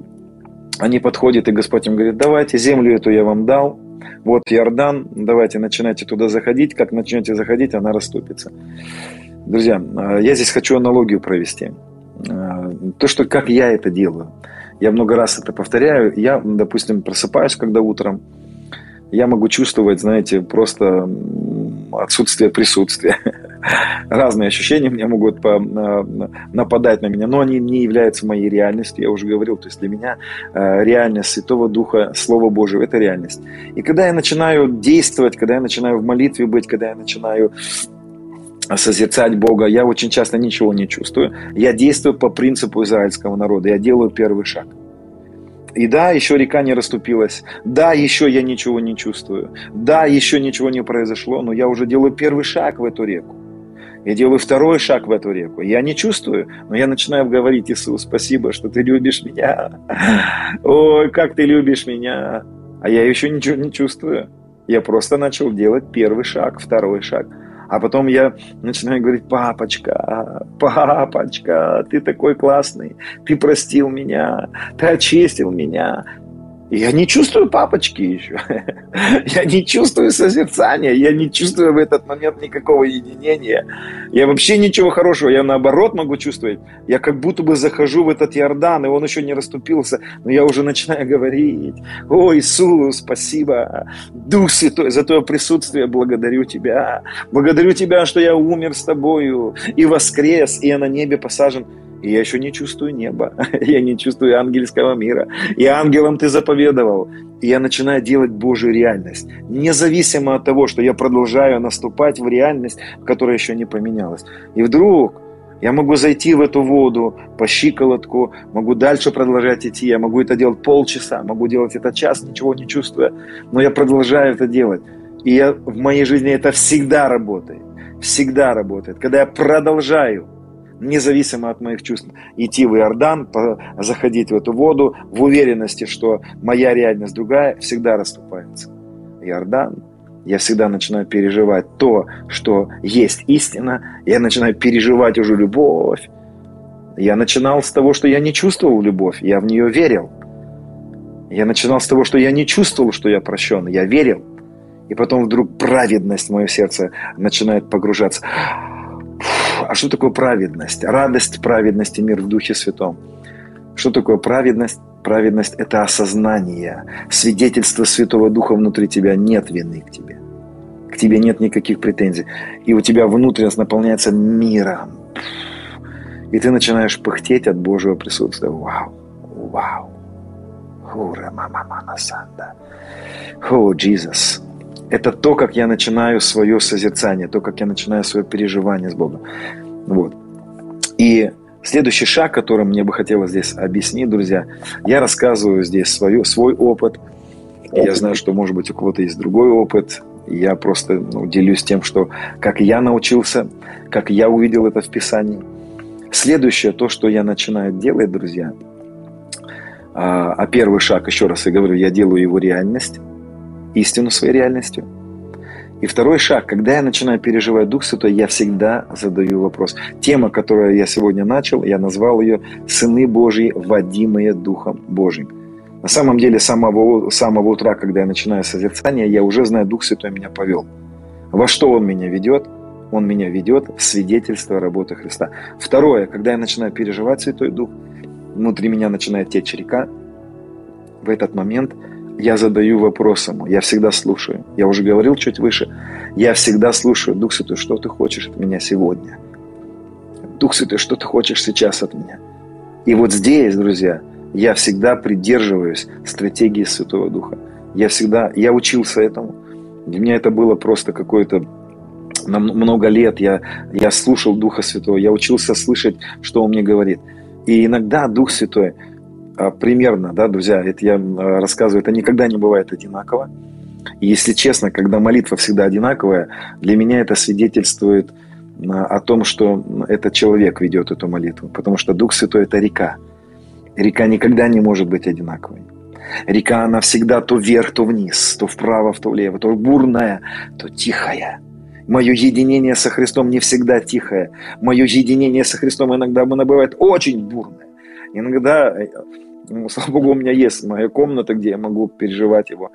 Speaker 1: они подходят, и Господь им говорит, давайте землю эту я вам дал, вот Иордан, давайте начинайте туда заходить, как начнете заходить, она расступится. Друзья, а, я здесь хочу аналогию провести. А, то, что как я это делаю. Я много раз это повторяю. Я, допустим, просыпаюсь, когда утром, я могу чувствовать, знаете, просто отсутствие присутствия. Разные ощущения мне могут нападать на меня, но они не являются моей реальностью, я уже говорил. То есть для меня а, реальность Святого Духа, Слова Божьего – это реальность. И когда я начинаю действовать, когда я начинаю в молитве быть, когда я начинаю созерцать Бога, я очень часто ничего не чувствую. Я действую по принципу израильского народа. Я делаю первый шаг. И да, еще река не расступилась. Да, еще я ничего не чувствую. Да, еще ничего не произошло, но я уже делаю первый шаг в эту реку. Я делаю второй шаг в эту реку. Я не чувствую, но я начинаю говорить, Иисус, спасибо, что ты любишь меня. Ой, как ты любишь меня. А я еще ничего не чувствую. Я просто начал делать первый шаг, второй шаг. А потом я начинаю говорить, папочка, папочка, ты такой классный, ты простил меня, ты очистил меня, я не чувствую папочки еще. Я не чувствую созерцания. Я не чувствую в этот момент никакого единения. Я вообще ничего хорошего. Я наоборот могу чувствовать. Я как будто бы захожу в этот Иордан, и он еще не расступился. Но я уже начинаю говорить. О, Иисус, спасибо. Дух Святой, за твое присутствие благодарю тебя. Благодарю тебя, что я умер с тобою и воскрес, и я на небе посажен и я еще не чувствую неба, я не чувствую ангельского мира. И ангелам ты заповедовал. И я начинаю делать Божью реальность. Независимо от того, что я продолжаю наступать в реальность, которая еще не поменялась. И вдруг я могу зайти в эту воду по щиколотку, могу дальше продолжать идти, я могу это делать полчаса, могу делать это час, ничего не чувствуя, но я продолжаю это делать. И я, в моей жизни это всегда работает. Всегда работает. Когда я продолжаю независимо от моих чувств, идти в Иордан, заходить в эту воду в уверенности, что моя реальность другая, всегда расступается. Иордан, я всегда начинаю переживать то, что есть истина, я начинаю переживать уже любовь. Я начинал с того, что я не чувствовал любовь, я в нее верил. Я начинал с того, что я не чувствовал, что я прощен, я верил. И потом вдруг праведность в мое сердце начинает погружаться. А что такое праведность? Радость праведности, мир в Духе Святом. Что такое праведность? Праведность – это осознание, свидетельство Святого Духа внутри тебя. Нет вины к тебе. К тебе нет никаких претензий. И у тебя внутренность наполняется миром. И ты начинаешь пыхтеть от Божьего присутствия. Вау, вау. Хура мама мама санда. О, Иисус это то, как я начинаю свое созерцание, то, как я начинаю свое переживание с Богом. Вот. И следующий шаг, который мне бы хотелось здесь объяснить, друзья, я рассказываю здесь свою, свой опыт. Я знаю, что, может быть, у кого-то есть другой опыт. Я просто ну, делюсь тем, что как я научился, как я увидел это в Писании. Следующее, то, что я начинаю делать, друзья, а, а первый шаг, еще раз я говорю, я делаю его реальность истину своей реальностью. И второй шаг, когда я начинаю переживать Дух Святой, я всегда задаю вопрос. Тема, которую я сегодня начал, я назвал ее «Сыны Божьи, водимые Духом Божьим». На самом деле, с самого, самого утра, когда я начинаю созерцание, я уже знаю, Дух Святой меня повел. Во что Он меня ведет? Он меня ведет в свидетельство работы Христа. Второе, когда я начинаю переживать Святой Дух, внутри меня начинает течь река, в этот момент – я задаю вопрос ему, я всегда слушаю. Я уже говорил чуть выше, я всегда слушаю, Дух Святой, что ты хочешь от меня сегодня? Дух Святой, что ты хочешь сейчас от меня? И вот здесь, друзья, я всегда придерживаюсь стратегии Святого Духа. Я всегда, я учился этому. Для меня это было просто какое-то на много лет я, я слушал Духа Святого, я учился слышать, что Он мне говорит. И иногда Дух Святой, примерно, да, друзья, это я а, рассказываю, это никогда не бывает одинаково. Если честно, когда молитва всегда одинаковая, для меня это свидетельствует а, о том, что этот человек ведет эту молитву. Потому что Дух Святой – это река. Река никогда не может быть одинаковой. Река, она всегда то вверх, то вниз, то вправо, то влево, то бурная, то тихая. Мое единение со Христом не всегда тихое. Мое единение со Христом иногда оно бывает очень бурное. Иногда, э, ну, слава богу, у меня есть моя комната, где я могу переживать его.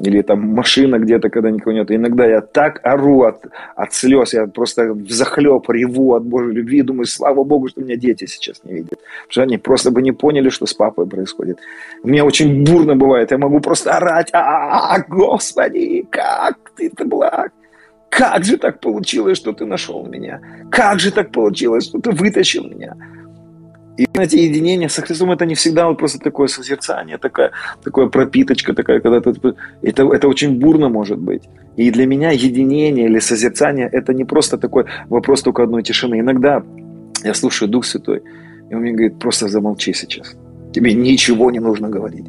Speaker 1: Или там машина где-то, когда никого нет. Иногда я так ору от, от слез, я просто в захлеб реву от Божьей любви. Думаю, слава Богу, что меня дети сейчас не видят. Потому что они просто бы не поняли, что с папой происходит. У меня очень бурно бывает. Я могу просто орать. А, -а, Господи, как ты ты благ. Как же так получилось, что ты нашел меня? Как же так получилось, что ты вытащил меня? И, знаете, единение со Христом это не всегда вот просто такое созерцание, такая, такая пропиточка, такая, когда ты, это, это очень бурно может быть. И для меня единение или созерцание это не просто такой вопрос только одной тишины. Иногда я слушаю Дух Святой, и он мне говорит, просто замолчи сейчас. Тебе ничего не нужно говорить.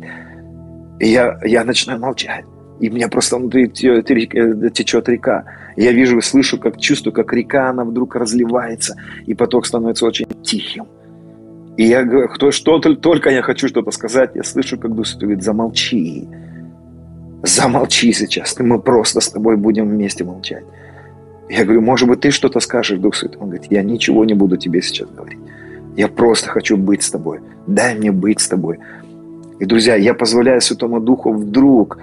Speaker 1: И я, я начинаю молчать. И у меня просто внутри течет река. Я вижу и слышу, как чувствую, как река, она вдруг разливается, и поток становится очень тихим. И я говорю, кто, что только я хочу что-то сказать, я слышу, как Дух Святой говорит, замолчи. Замолчи сейчас, мы просто с тобой будем вместе молчать. Я говорю, может быть, ты что-то скажешь, Дух Святой? Он говорит, я ничего не буду тебе сейчас говорить. Я просто хочу быть с тобой. Дай мне быть с тобой. И, друзья, я позволяю Святому Духу вдруг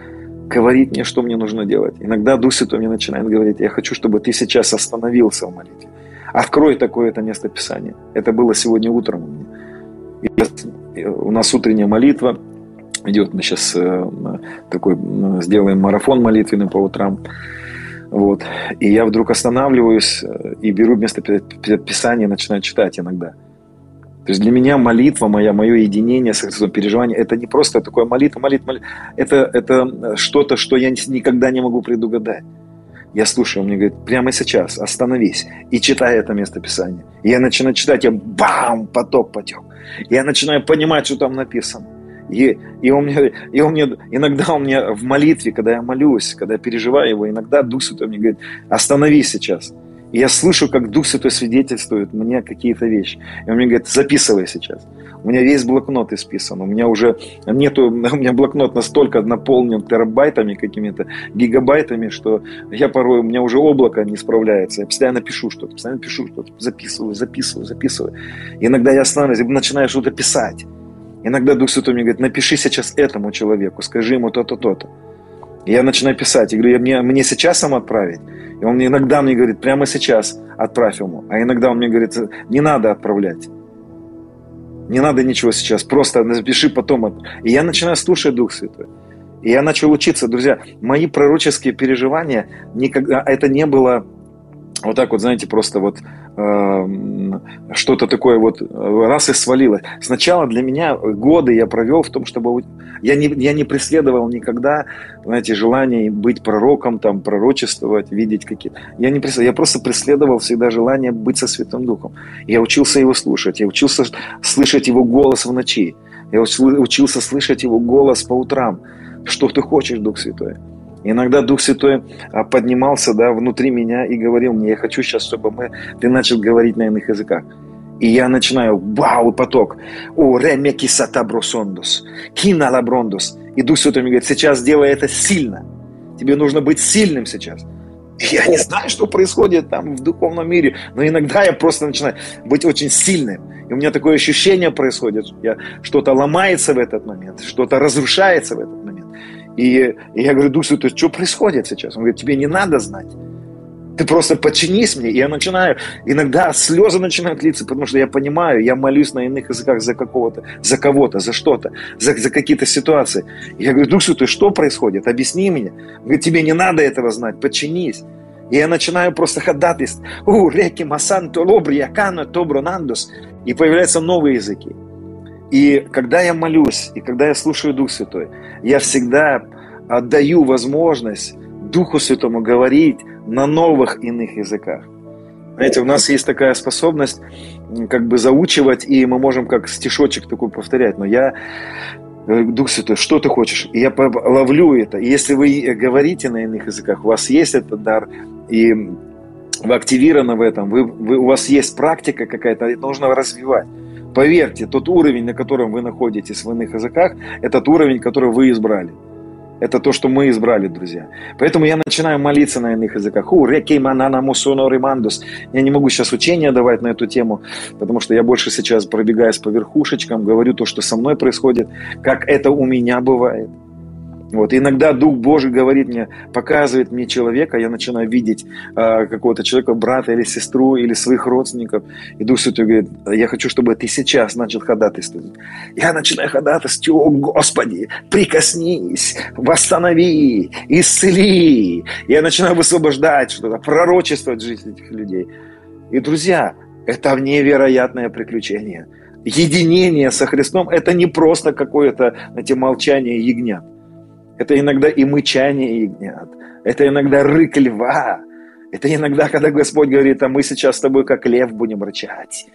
Speaker 1: говорить мне, что мне нужно делать. Иногда Дух Святой мне начинает говорить, я хочу, чтобы ты сейчас остановился в молитве. Открой такое-то место Писания. Это было сегодня утром у меня. У нас утренняя молитва идет. Мы сейчас э, такой сделаем марафон молитвенный по утрам. Вот. И я вдруг останавливаюсь э, и беру место Писания начинаю читать иногда. То есть для меня молитва моя, мое единение с Христом, переживание, это не просто такое молитва, молитва, молитва. Это, это что-то, что я никогда не могу предугадать. Я слушаю, он мне говорит, прямо сейчас остановись и читай это место Писания. И я начинаю читать, я бам, поток потек. Я начинаю понимать, что там написано. И, и, он мне, и он мне, иногда он мне в молитве, когда я молюсь, когда я переживаю его, иногда Дух Святой мне говорит, остановись сейчас. И я слышу, как Дух Святой свидетельствует мне какие-то вещи. И он мне говорит, записывай сейчас. У меня весь блокнот исписан. У меня уже нету, у меня блокнот настолько наполнен терабайтами, какими-то гигабайтами, что я порой, у меня уже облако не справляется. Я постоянно пишу что-то, постоянно пишу что-то, записываю, записываю, записываю. И иногда я останавливаюсь и начинаю что-то писать. Иногда Дух Святой мне говорит, напиши сейчас этому человеку, скажи ему то-то, то-то. Я начинаю писать. Я говорю, мне, мне сейчас сам отправить? И он иногда мне говорит, прямо сейчас отправь ему. А иногда он мне говорит, не надо отправлять. Не надо ничего сейчас, просто напиши потом. И я начинаю слушать Дух Святой. И я начал учиться, друзья. Мои пророческие переживания, никогда, это не было вот так вот, знаете, просто вот что-то такое вот раз и свалилось. Сначала для меня годы я провел в том, чтобы я не, я не преследовал никогда, знаете, желание быть пророком, там, пророчествовать, видеть какие-то. Я не преследовал, я просто преследовал всегда желание быть со Святым Духом. Я учился его слушать, я учился слышать его голос в ночи, я учился слышать его голос по утрам. Что ты хочешь, Дух Святой? Иногда Дух Святой а, поднимался да, внутри меня и говорил мне, я хочу сейчас, чтобы мы, ты начал говорить на иных языках. И я начинаю, вау, поток. О, ремеки сатабросондус, киналаброндус. И Дух Святой мне говорит, сейчас делай это сильно. Тебе нужно быть сильным сейчас. Я не знаю, что происходит там в духовном мире, но иногда я просто начинаю быть очень сильным. И у меня такое ощущение происходит, что-то ломается в этот момент, что-то разрушается в этот момент. И, я говорю, Дух Святой, что происходит сейчас? Он говорит, тебе не надо знать. Ты просто подчинись мне. И я начинаю, иногда слезы начинают литься, потому что я понимаю, я молюсь на иных языках за какого-то, за кого-то, за что-то, за, за какие-то ситуации. И я говорю, Дух Святой, что происходит? Объясни мне. Он говорит, тебе не надо этого знать, подчинись. И я начинаю просто ходатайствовать. У, реки масан толобри, якана тобронандус. И появляются новые языки. И когда я молюсь, и когда я слушаю Дух Святой, я всегда отдаю возможность Духу Святому говорить на новых иных языках. Знаете, у нас есть такая способность как бы заучивать, и мы можем как стишочек такой повторять. Но я, э, Дух Святой, что ты хочешь? И я ловлю это. И если вы говорите на иных языках, у вас есть этот дар, и вы активированы в этом, вы, вы, у вас есть практика какая-то, нужно развивать. Поверьте, тот уровень, на котором вы находитесь в иных языках, этот уровень, который вы избрали. Это то, что мы избрали, друзья. Поэтому я начинаю молиться на иных языках. Я не могу сейчас учения давать на эту тему, потому что я больше сейчас пробегаюсь по верхушечкам, говорю то, что со мной происходит, как это у меня бывает. Вот. иногда Дух Божий говорит мне, показывает мне человека, я начинаю видеть э, какого-то человека, брата или сестру, или своих родственников. И Дух Святой говорит, я хочу, чтобы ты сейчас начал ходатайствовать. Я начинаю ходатайствовать, о Господи, прикоснись, восстанови, исцели. Я начинаю высвобождать что-то, пророчествовать жизнь этих людей. И, друзья, это невероятное приключение. Единение со Христом – это не просто какое-то, знаете, молчание ягнят. Это иногда и мычание ягнят. Это иногда рык льва. Это иногда, когда Господь говорит, а мы сейчас с тобой как лев будем рычать.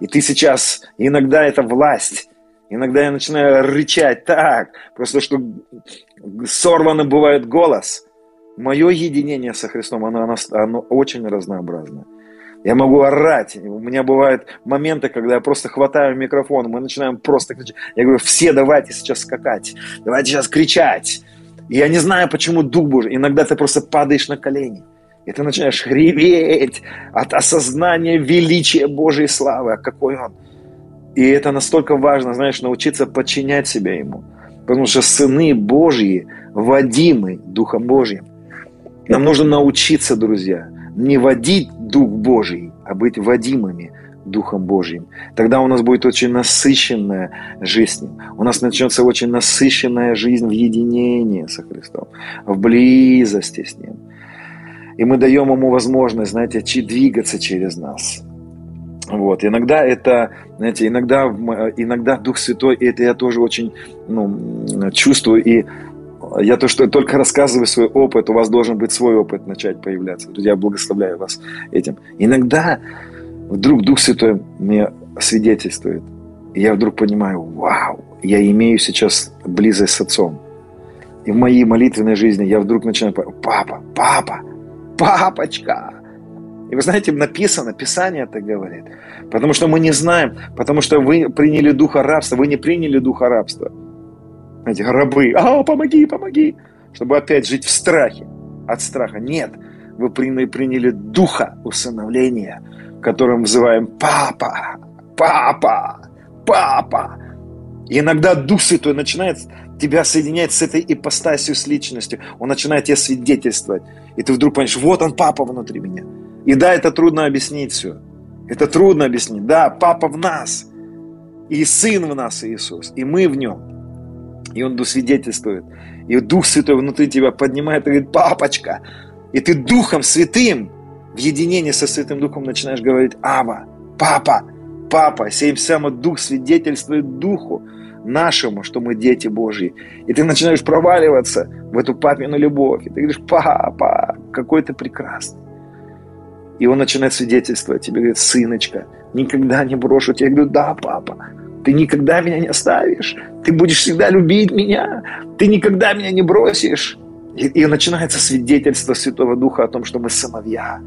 Speaker 1: И ты сейчас, иногда это власть. Иногда я начинаю рычать так, просто что сорванный бывает голос. Мое единение со Христом, оно, оно, оно очень разнообразное. Я могу орать. У меня бывают моменты, когда я просто хватаю микрофон, мы начинаем просто кричать. Я говорю, все давайте сейчас скакать, давайте сейчас кричать. И я не знаю, почему Дух Божий. Иногда ты просто падаешь на колени. И ты начинаешь реветь от осознания величия Божьей славы, а какой Он. И это настолько важно, знаешь, научиться подчинять себя Ему. Потому что сыны Божьи водимы Духом Божьим. Нам нужно научиться, друзья, не водить Дух Божий, а быть водимыми Духом Божьим. Тогда у нас будет очень насыщенная жизнь. У нас начнется очень насыщенная жизнь в единении со Христом, в близости с Ним. И мы даем Ему возможность, знаете, двигаться через нас. Вот. Иногда это, знаете, иногда, иногда Дух Святой, это я тоже очень ну, чувствую, и я то, что только рассказываю свой опыт, у вас должен быть свой опыт начать появляться. Друзья, благословляю вас этим. Иногда вдруг Дух Святой мне свидетельствует, и я вдруг понимаю, вау, я имею сейчас близость с Отцом. И в моей молитвенной жизни я вдруг начинаю, папа, папа, папочка. И вы знаете, написано, Писание это говорит. Потому что мы не знаем, потому что вы приняли духа рабства, вы не приняли духа рабства эти рабы, а, помоги, помоги, чтобы опять жить в страхе, от страха. Нет, вы приняли духа усыновления, которым называем папа, папа, папа. И иногда Дух Святой начинает тебя соединять с этой ипостасью, с личностью. Он начинает тебе свидетельствовать. И ты вдруг понимаешь, вот он, папа внутри меня. И да, это трудно объяснить все. Это трудно объяснить. Да, папа в нас. И сын в нас Иисус. И мы в нем. И он свидетельствует. И Дух Святой внутри тебя поднимает и говорит, папочка. И ты Духом Святым в единении со Святым Духом начинаешь говорить, Ава, папа, папа. Сей самый Дух свидетельствует Духу нашему, что мы дети Божьи. И ты начинаешь проваливаться в эту папину любовь. И ты говоришь, папа, какой ты прекрасный. И он начинает свидетельствовать тебе, говорит, сыночка, никогда не брошу тебя. Я говорю, да, папа, ты никогда меня не оставишь. Ты будешь всегда любить меня. Ты никогда меня не бросишь. И, и начинается свидетельство Святого Духа о том, что мы сыновья.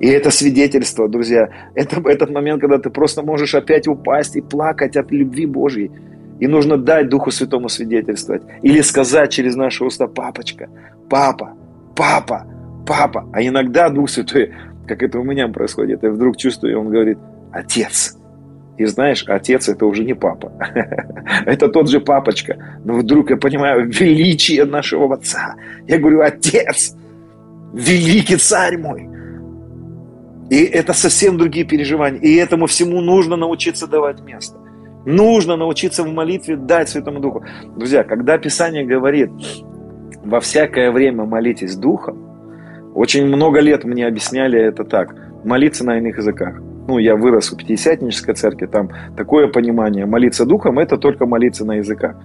Speaker 1: И это свидетельство, друзья, это этот момент, когда ты просто можешь опять упасть и плакать от любви Божьей. И нужно дать Духу Святому свидетельствовать. Или сказать через наши уста, папочка, папа, папа, папа. А иногда Дух Святой, как это у меня происходит, я вдруг чувствую, он говорит, отец. И знаешь, отец это уже не папа. это тот же папочка. Но вдруг я понимаю величие нашего отца. Я говорю, отец, великий царь мой. И это совсем другие переживания. И этому всему нужно научиться давать место. Нужно научиться в молитве дать Святому Духу. Друзья, когда Писание говорит, во всякое время молитесь Духом, очень много лет мне объясняли это так. Молиться на иных языках ну, я вырос в Пятидесятнической церкви, там такое понимание, молиться духом – это только молиться на языках.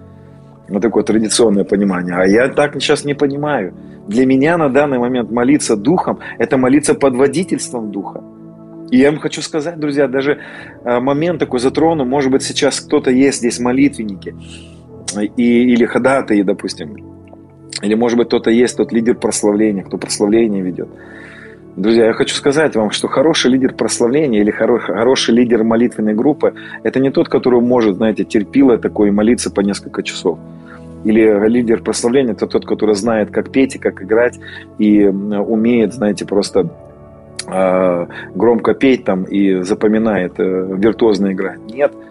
Speaker 1: Вот такое традиционное понимание. А я так сейчас не понимаю. Для меня на данный момент молиться духом – это молиться под водительством духа. И я вам хочу сказать, друзья, даже э, момент такой затрону, может быть, сейчас кто-то есть здесь молитвенники, и, или ходатаи, допустим, или, может быть, кто-то есть тот лидер прославления, кто прославление ведет. Друзья, я хочу сказать вам, что хороший лидер прославления или хороший лидер молитвенной группы – это не тот, который может, знаете, терпило такой молиться по несколько часов. Или лидер прославления – это тот, который знает, как петь и как играть, и умеет, знаете, просто э, громко петь там и запоминает э, виртуозно играть. Нет –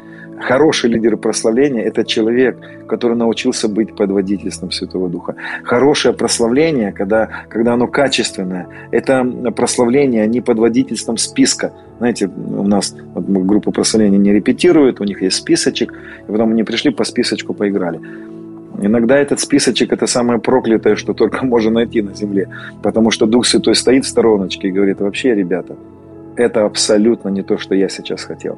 Speaker 1: Хороший лидер прославления – это человек, который научился быть под водительством Святого Духа. Хорошее прославление, когда, когда оно качественное, это прославление не под водительством списка. Знаете, у нас вот группа прославления не репетирует, у них есть списочек, и потом они пришли по списочку поиграли. Иногда этот списочек – это самое проклятое, что только можно найти на земле, потому что Дух Святой стоит в стороночке и говорит, вообще, ребята, это абсолютно не то, что я сейчас хотел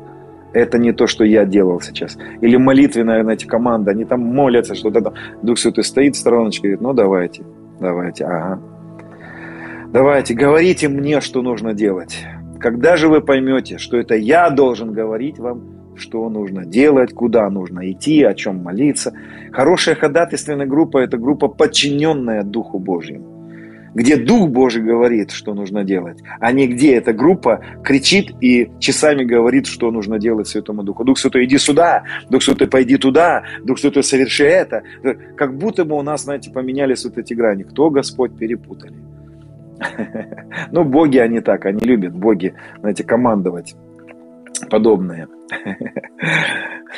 Speaker 1: это не то, что я делал сейчас. Или молитвенная, знаете, команда, они там молятся, что-то там. Дух Святой стоит в стороночке и говорит, ну давайте, давайте, ага. Давайте, говорите мне, что нужно делать. Когда же вы поймете, что это я должен говорить вам, что нужно делать, куда нужно идти, о чем молиться. Хорошая ходатайственная группа – это группа, подчиненная Духу Божьему где Дух Божий говорит, что нужно делать, а не где эта группа кричит и часами говорит, что нужно делать Святому Духу. Дух Святой, иди сюда, Дух Святой, пойди туда, Дух Святой, соверши это. Как будто бы у нас, знаете, поменялись вот эти грани. Кто Господь перепутали. Ну, боги они так, они любят, боги, знаете, командовать подобное.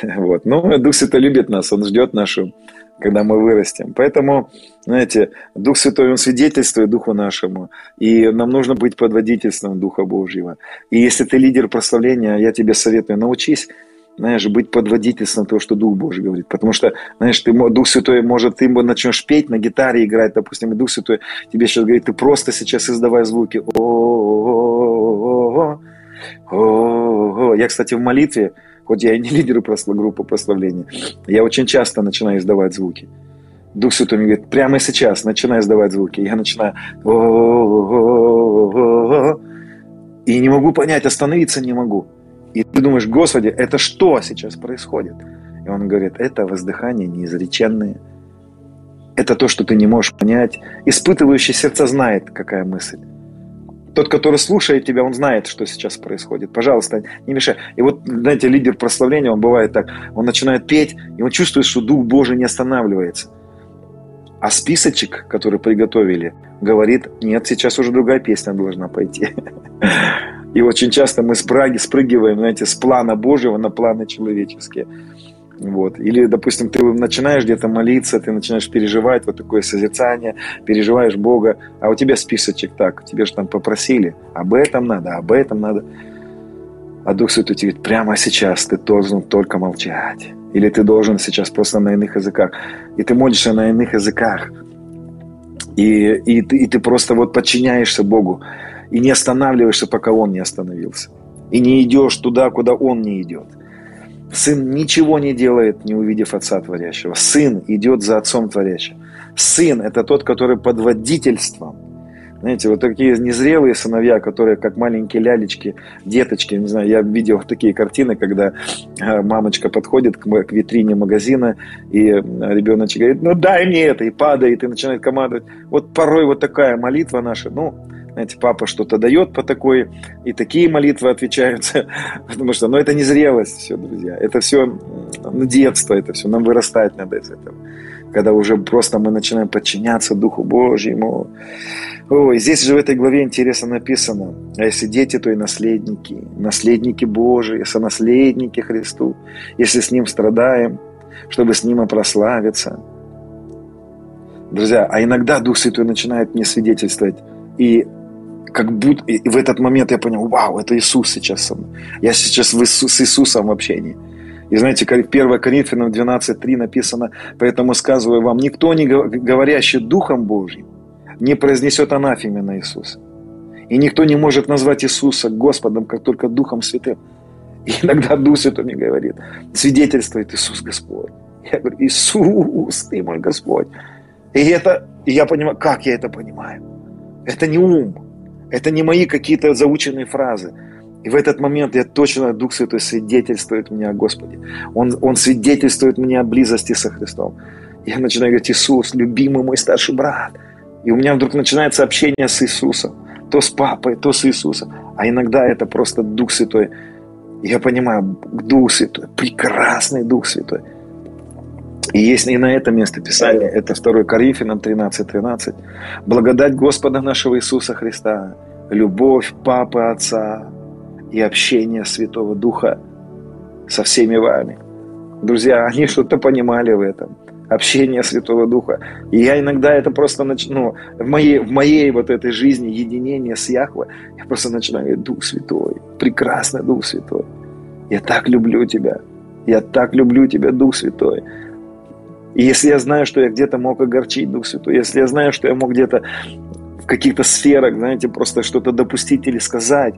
Speaker 1: Вот. Ну, Дух Святой любит нас, Он ждет нашу когда мы вырастем. Поэтому, знаете, Дух Святой, Он свидетельствует Духу нашему, и нам нужно быть под водительством Духа Божьего. И если ты лидер прославления, я тебе советую, научись знаешь, быть под водительством того, что Дух Божий говорит. Потому что, знаешь, ты, Дух Святой, может, ты начнешь петь на гитаре играть, допустим, и Дух Святой тебе сейчас говорит, ты просто сейчас издавай звуки. Я, кстати, в молитве хоть я и не лидер группы прославления, я очень часто начинаю издавать звуки. Дух Святой мне говорит, прямо сейчас начинаю издавать звуки. Я начинаю и не могу понять, остановиться не могу. И ты думаешь, Господи, это что сейчас происходит? И он говорит, это воздыхание неизреченное. Это то, что ты не можешь понять. Испытывающий сердце знает, какая мысль. Тот, который слушает тебя, он знает, что сейчас происходит. Пожалуйста, не мешай. И вот, знаете, лидер прославления, он бывает так, он начинает петь, и он чувствует, что Дух Божий не останавливается. А списочек, который приготовили, говорит, нет, сейчас уже другая песня должна пойти. И очень часто мы спрыгиваем, знаете, с плана Божьего на планы человеческие. Вот. Или, допустим, ты начинаешь где-то молиться, ты начинаешь переживать вот такое созерцание, переживаешь Бога, а у тебя списочек так, тебе же там попросили, об этом надо, об этом надо. А Дух Святой тебе говорит, прямо сейчас ты должен только молчать. Или ты должен сейчас просто на иных языках. И ты молишься на иных языках. И, и, ты, и ты просто вот подчиняешься Богу. И не останавливаешься, пока Он не остановился. И не идешь туда, куда Он не идет. Сын ничего не делает, не увидев Отца Творящего. Сын идет за Отцом Творящим. Сын – это тот, который под водительством. Знаете, вот такие незрелые сыновья, которые как маленькие лялечки, деточки, не знаю, я видел такие картины, когда э, мамочка подходит к витрине магазина, и ребеночек говорит, ну дай мне это, и падает, и начинает командовать. Вот порой вот такая молитва наша, ну, знаете, папа что-то дает по такой, и такие молитвы отвечаются, потому что, ну, это не зрелость все, друзья, это все ну, детство, это все, нам вырастать надо из этого. Когда уже просто мы начинаем подчиняться Духу Божьему. Ой, здесь же в этой главе интересно написано, а если дети, то и наследники, наследники Божии, сонаследники Христу, если с Ним страдаем, чтобы с Ним и прославиться. Друзья, а иногда Дух Святой начинает мне свидетельствовать, и как будто и в этот момент я понял, вау, это Иисус сейчас со мной. Я сейчас в Иисус, с Иисусом в общении. И знаете, 1 Коринфянам 12.3 написано, поэтому сказываю вам, никто, не говорящий Духом Божьим, не произнесет анафеме на Иисуса. И никто не может назвать Иисуса Господом, как только Духом Святым. И иногда Дух Святой мне говорит, свидетельствует Иисус Господь. Я говорю, Иисус, Ты мой Господь. И это, и я понимаю, как я это понимаю. Это не ум, это не мои какие-то заученные фразы. И в этот момент я точно, Дух Святой свидетельствует мне о Господе. Он, он свидетельствует мне о близости со Христом. Я начинаю говорить, Иисус, любимый мой старший брат. И у меня вдруг начинается общение с Иисусом. То с папой, то с Иисусом. А иногда это просто Дух Святой. Я понимаю, Дух Святой, прекрасный Дух Святой. И есть и на это место Писания, это 2 Коринфянам 13.13. 13. Благодать Господа нашего Иисуса Христа, любовь Папы Отца и общение Святого Духа со всеми вами. Друзья, они что-то понимали в этом. Общение Святого Духа. И я иногда это просто начну, в моей, в моей вот этой жизни единение с Яхвой, я просто начинаю говорить, Дух Святой, прекрасный Дух Святой. Я так люблю Тебя. Я так люблю Тебя, Дух Святой. И если я знаю, что я где-то мог огорчить Дух Святой, если я знаю, что я мог где-то в каких-то сферах, знаете, просто что-то допустить или сказать,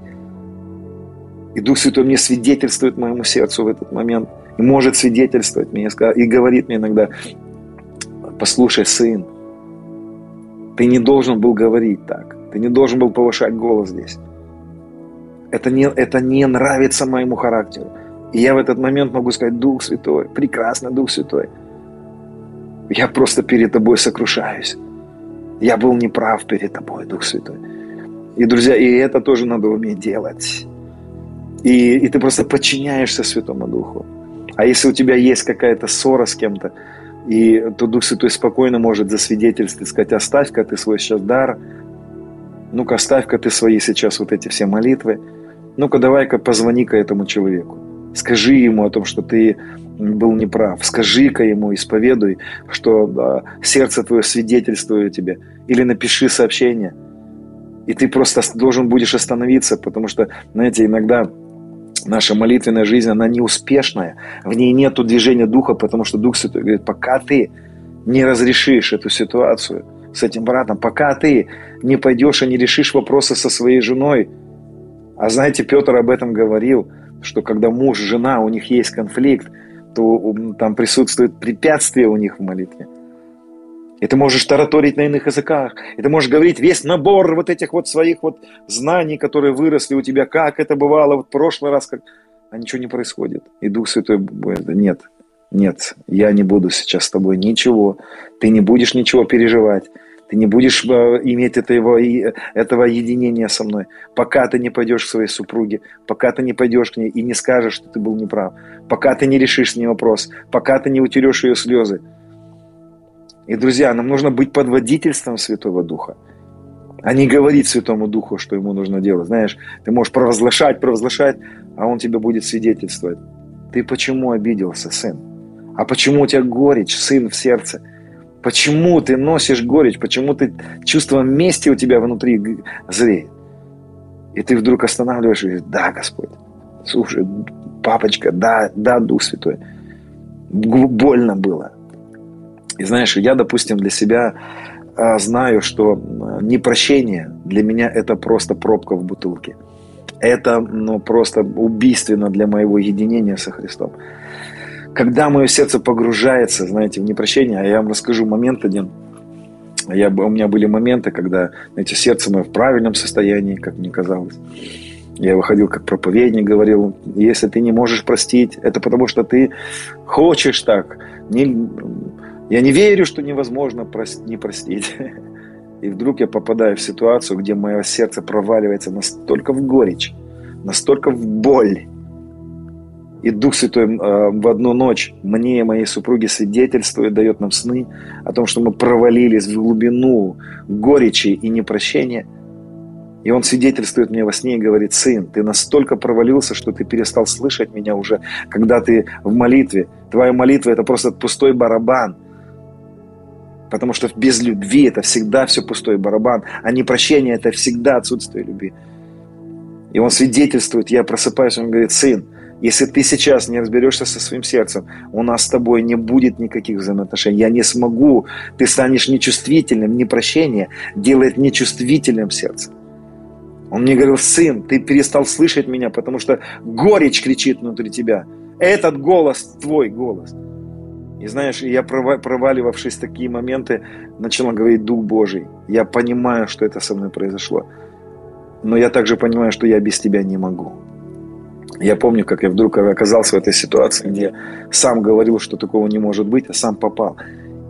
Speaker 1: и Дух Святой мне свидетельствует моему сердцу в этот момент, и может свидетельствовать мне, и говорит мне иногда, послушай, сын, ты не должен был говорить так, ты не должен был повышать голос здесь. Это не, это не нравится моему характеру. И я в этот момент могу сказать, Дух Святой, прекрасно, Дух Святой. Я просто перед тобой сокрушаюсь. Я был неправ перед тобой, Дух Святой. И, друзья, и это тоже надо уметь делать. И, и ты просто подчиняешься Святому Духу. А если у тебя есть какая-то ссора с кем-то, и то Дух Святой спокойно может засвидетельствовать, сказать, оставь-ка ты свой сейчас дар, ну-ка оставь-ка ты свои сейчас вот эти все молитвы, ну-ка давай-ка позвони-ка этому человеку, скажи ему о том, что ты был неправ, скажи-ка ему, исповедуй, что да, сердце твое свидетельствует тебе, или напиши сообщение, и ты просто должен будешь остановиться, потому что, знаете, иногда наша молитвенная жизнь, она неуспешная, в ней нет движения Духа, потому что Дух Святой говорит, пока ты не разрешишь эту ситуацию с этим братом, пока ты не пойдешь и не решишь вопросы со своей женой, а знаете, Петр об этом говорил, что когда муж, жена, у них есть конфликт, то там присутствует препятствие у них в молитве. И ты можешь тараторить на иных языках. И ты можешь говорить весь набор вот этих вот своих вот знаний, которые выросли у тебя, как это бывало вот в прошлый раз, как... а ничего не происходит. И Дух Святой нет, нет, я не буду сейчас с тобой ничего. Ты не будешь ничего переживать. Ты не будешь э, иметь этого, этого единения со мной, пока ты не пойдешь к своей супруге, пока ты не пойдешь к ней и не скажешь, что ты был неправ, пока ты не решишь с ней вопрос, пока ты не утерешь ее слезы. И, друзья, нам нужно быть под водительством Святого Духа, а не говорить Святому Духу, что ему нужно делать. Знаешь, ты можешь провозглашать, провозглашать, а он тебе будет свидетельствовать. Ты почему обиделся, сын? А почему у тебя горечь, сын, в сердце? Почему ты носишь горечь? Почему ты чувство мести у тебя внутри зреет? И ты вдруг останавливаешь и говоришь, да, Господь, слушай, папочка, да, да, Дух Святой. Больно было. И знаешь, я, допустим, для себя а, знаю, что непрощение для меня это просто пробка в бутылке. Это ну, просто убийственно для моего единения со Христом. Когда мое сердце погружается, знаете, в непрощение, а я вам расскажу момент один. Я, у меня были моменты, когда, знаете, сердце мое в правильном состоянии, как мне казалось. Я выходил как проповедник, говорил, если ты не можешь простить, это потому что ты хочешь так, не, я не верю, что невозможно не простить. И вдруг я попадаю в ситуацию, где мое сердце проваливается настолько в горечь, настолько в боль. И Дух Святой э, в одну ночь мне и моей супруге свидетельствует, дает нам сны о том, что мы провалились в глубину горечи и непрощения. И Он свидетельствует мне во сне и говорит, сын, ты настолько провалился, что ты перестал слышать меня уже, когда ты в молитве. Твоя молитва – это просто пустой барабан – Потому что без любви это всегда все пустой барабан, а непрощение это всегда отсутствие любви. И он свидетельствует, я просыпаюсь, он говорит, сын, если ты сейчас не разберешься со своим сердцем, у нас с тобой не будет никаких взаимоотношений. Я не смогу. Ты станешь нечувствительным. Непрощение делает нечувствительным сердце. Он мне говорил, сын, ты перестал слышать меня, потому что горечь кричит внутри тебя. Этот голос твой голос. И знаешь, я, проваливавшись в такие моменты, начал говорить Дух Божий. Я понимаю, что это со мной произошло. Но я также понимаю, что я без тебя не могу. Я помню, как я вдруг оказался в этой ситуации, где сам говорил, что такого не может быть, а сам попал.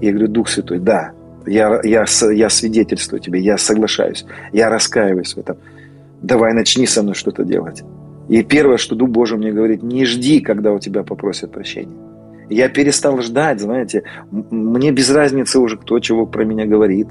Speaker 1: И я говорю, Дух Святой, да, я, я, я свидетельствую тебе, я соглашаюсь, я раскаиваюсь в этом. Давай начни со мной что-то делать. И первое, что Дух Божий мне говорит, не жди, когда у тебя попросят прощения. Я перестал ждать, знаете, мне без разницы уже, кто чего про меня говорит.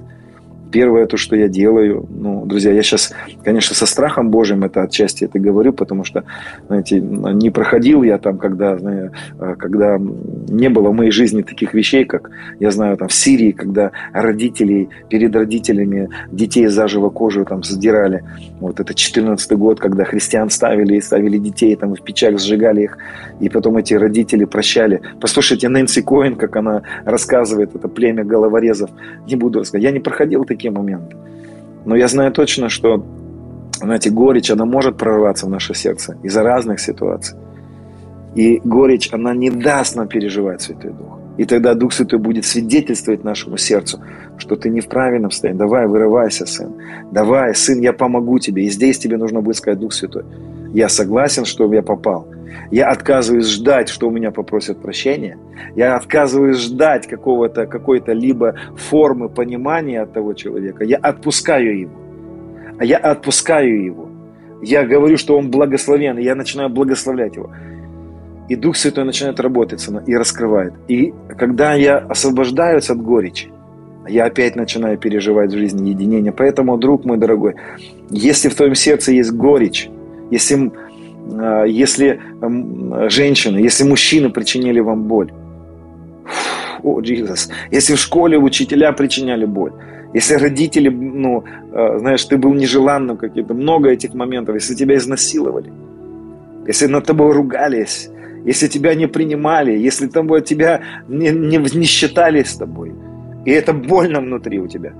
Speaker 1: Первое, то, что я делаю, ну, друзья, я сейчас, конечно, со страхом Божьим это отчасти это говорю, потому что, знаете, не проходил я там, когда, знаю, а, когда не было в моей жизни таких вещей, как, я знаю, там в Сирии, когда родители перед родителями детей заживо кожу там сдирали. Вот это 14 год, когда христиан ставили и ставили детей там в печаль, сжигали их, и потом эти родители прощали. Послушайте, Нэнси Коин, как она рассказывает, это племя головорезов, не буду рассказывать, я не проходил такие такие моменты. Но я знаю точно, что, знаете, горечь, она может прорваться в наше сердце из-за разных ситуаций. И горечь, она не даст нам переживать Святой Дух. И тогда Дух Святой будет свидетельствовать нашему сердцу, что ты не в правильном состоянии. Давай, вырывайся, сын. Давай, сын, я помогу тебе. И здесь тебе нужно будет сказать, Дух Святой, я согласен, что я попал. Я отказываюсь ждать, что у меня попросят прощения. Я отказываюсь ждать какого-то, какой-то либо формы понимания от того человека. Я отпускаю его. А я отпускаю его. Я говорю, что он благословен, и я начинаю благословлять его. И Дух Святой начинает работать со мной и раскрывает. И когда я освобождаюсь от горечи, я опять начинаю переживать в жизни единение. Поэтому, друг мой дорогой, если в твоем сердце есть горечь, если, если женщины, если мужчины причинили вам боль, о, Иисус, если в школе учителя причиняли боль, если родители, ну, а, знаешь, ты был нежеланным каким-то, много этих моментов, если тебя изнасиловали, если над тобой ругались, если тебя не принимали, если там, тебя не, не, не считали с тобой – и это больно внутри у тебя,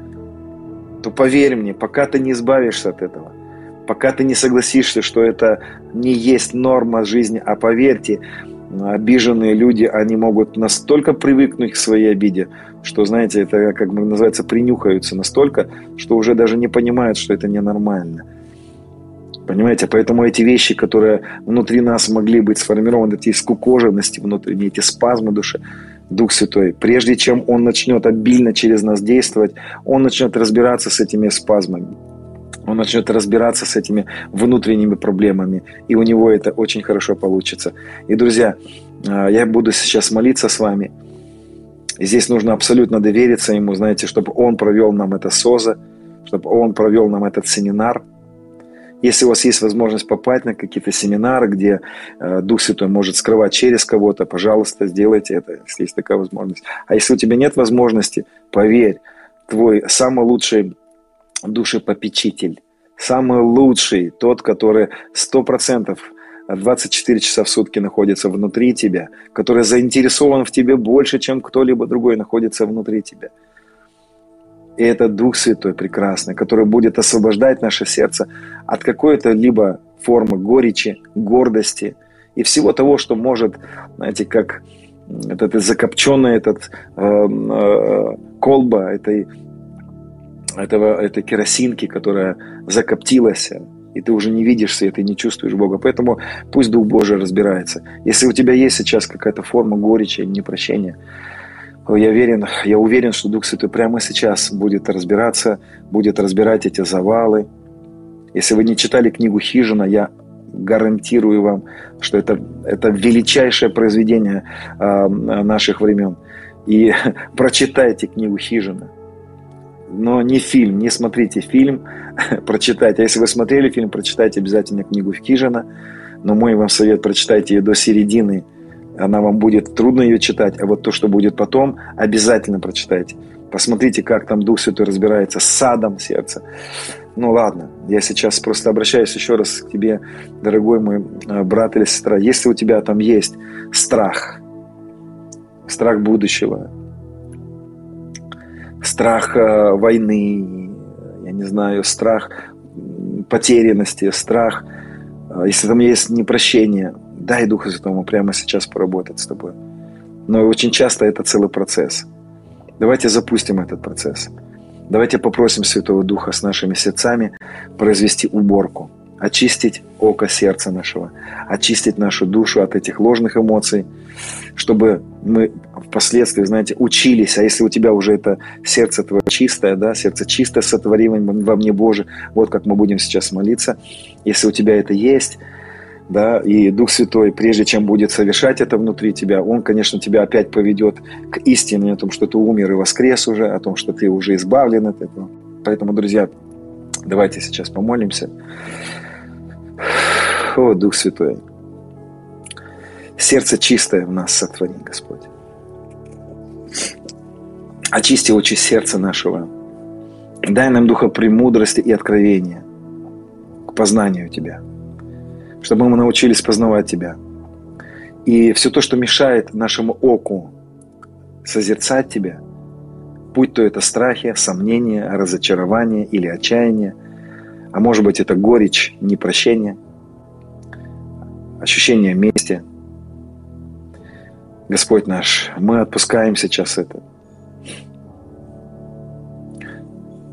Speaker 1: то поверь мне, пока ты не избавишься от этого, пока ты не согласишься, что это не есть норма жизни, а поверьте, обиженные люди, они могут настолько привыкнуть к своей обиде, что, знаете, это, как бы называется, принюхаются настолько, что уже даже не понимают, что это ненормально. Понимаете, поэтому эти вещи, которые внутри нас могли быть сформированы, эти скукоженности внутренние, эти спазмы души, Дух Святой, прежде чем Он начнет обильно через нас действовать, Он начнет разбираться с этими спазмами. Он начнет разбираться с этими внутренними проблемами, и у него это очень хорошо получится. И, друзья, а, я буду сейчас молиться с вами. Здесь нужно абсолютно довериться ему, знаете, чтобы он провел нам это СОЗа, чтобы он провел нам этот семинар – если у вас есть возможность попасть на какие-то семинары, где э, Дух Святой может скрывать через кого-то, пожалуйста, сделайте это, если есть такая возможность. А если у тебя нет возможности, поверь, твой самый лучший душепопечитель, самый лучший, тот, который сто процентов 24 часа в сутки находится внутри тебя, который заинтересован в тебе больше, чем кто-либо другой находится внутри тебя – и это Дух Святой прекрасный, который будет освобождать наше сердце от какой-то либо формы горечи, гордости и всего того, что может, знаете, как этот закопченный этот э, э, колба этой, этого, этой керосинки, которая закоптилась, и ты уже не видишь света и не чувствуешь Бога. Поэтому пусть Дух Божий разбирается. Если у тебя есть сейчас какая-то форма горечи, непрощения, я уверен, я уверен, что Дух Святой прямо сейчас будет разбираться, будет разбирать эти завалы. Если вы не читали книгу «Хижина», я гарантирую вам, что это, это величайшее произведение э, наших времен. И прочитайте книгу «Хижина». Но не фильм, не смотрите фильм, прочитайте. А если вы смотрели фильм, прочитайте обязательно книгу «Хижина». Но мой вам совет, прочитайте ее до середины – она вам будет трудно ее читать, а вот то, что будет потом, обязательно прочитайте. Посмотрите, как там Дух Святой разбирается с садом сердца. Ну ладно, я сейчас просто обращаюсь еще раз к тебе, дорогой мой э, брат или сестра. Если у тебя там есть страх, страх будущего, страх э, войны, я не знаю, страх потерянности, страх, э, если там есть непрощение – дай Духу Святому прямо сейчас поработать с тобой. Но очень часто это целый процесс. Давайте запустим этот процесс. Давайте попросим Святого Духа с нашими сердцами произвести уборку, очистить око сердца нашего, очистить нашу душу от этих ложных эмоций, чтобы мы впоследствии, знаете, учились, а если у тебя уже это сердце твое чистое, да, сердце чистое сотворимое во мне Боже, вот как мы будем сейчас молиться, если у тебя это есть, да, и Дух Святой, прежде чем будет совершать это внутри тебя, Он, конечно, тебя опять поведет к истине о том, что ты умер и воскрес уже, о том, что ты уже избавлен от этого. Поэтому, друзья, давайте сейчас помолимся. О, Дух Святой, сердце чистое в нас сотвори, Господь. Очисти очи сердца нашего. Дай нам духа премудрости и откровения к познанию Тебя – чтобы мы научились познавать Тебя. И все то, что мешает нашему оку созерцать Тебя, будь то это страхи, сомнения, разочарование или отчаяние, а может быть это горечь, непрощение, ощущение мести. Господь наш, мы отпускаем сейчас это.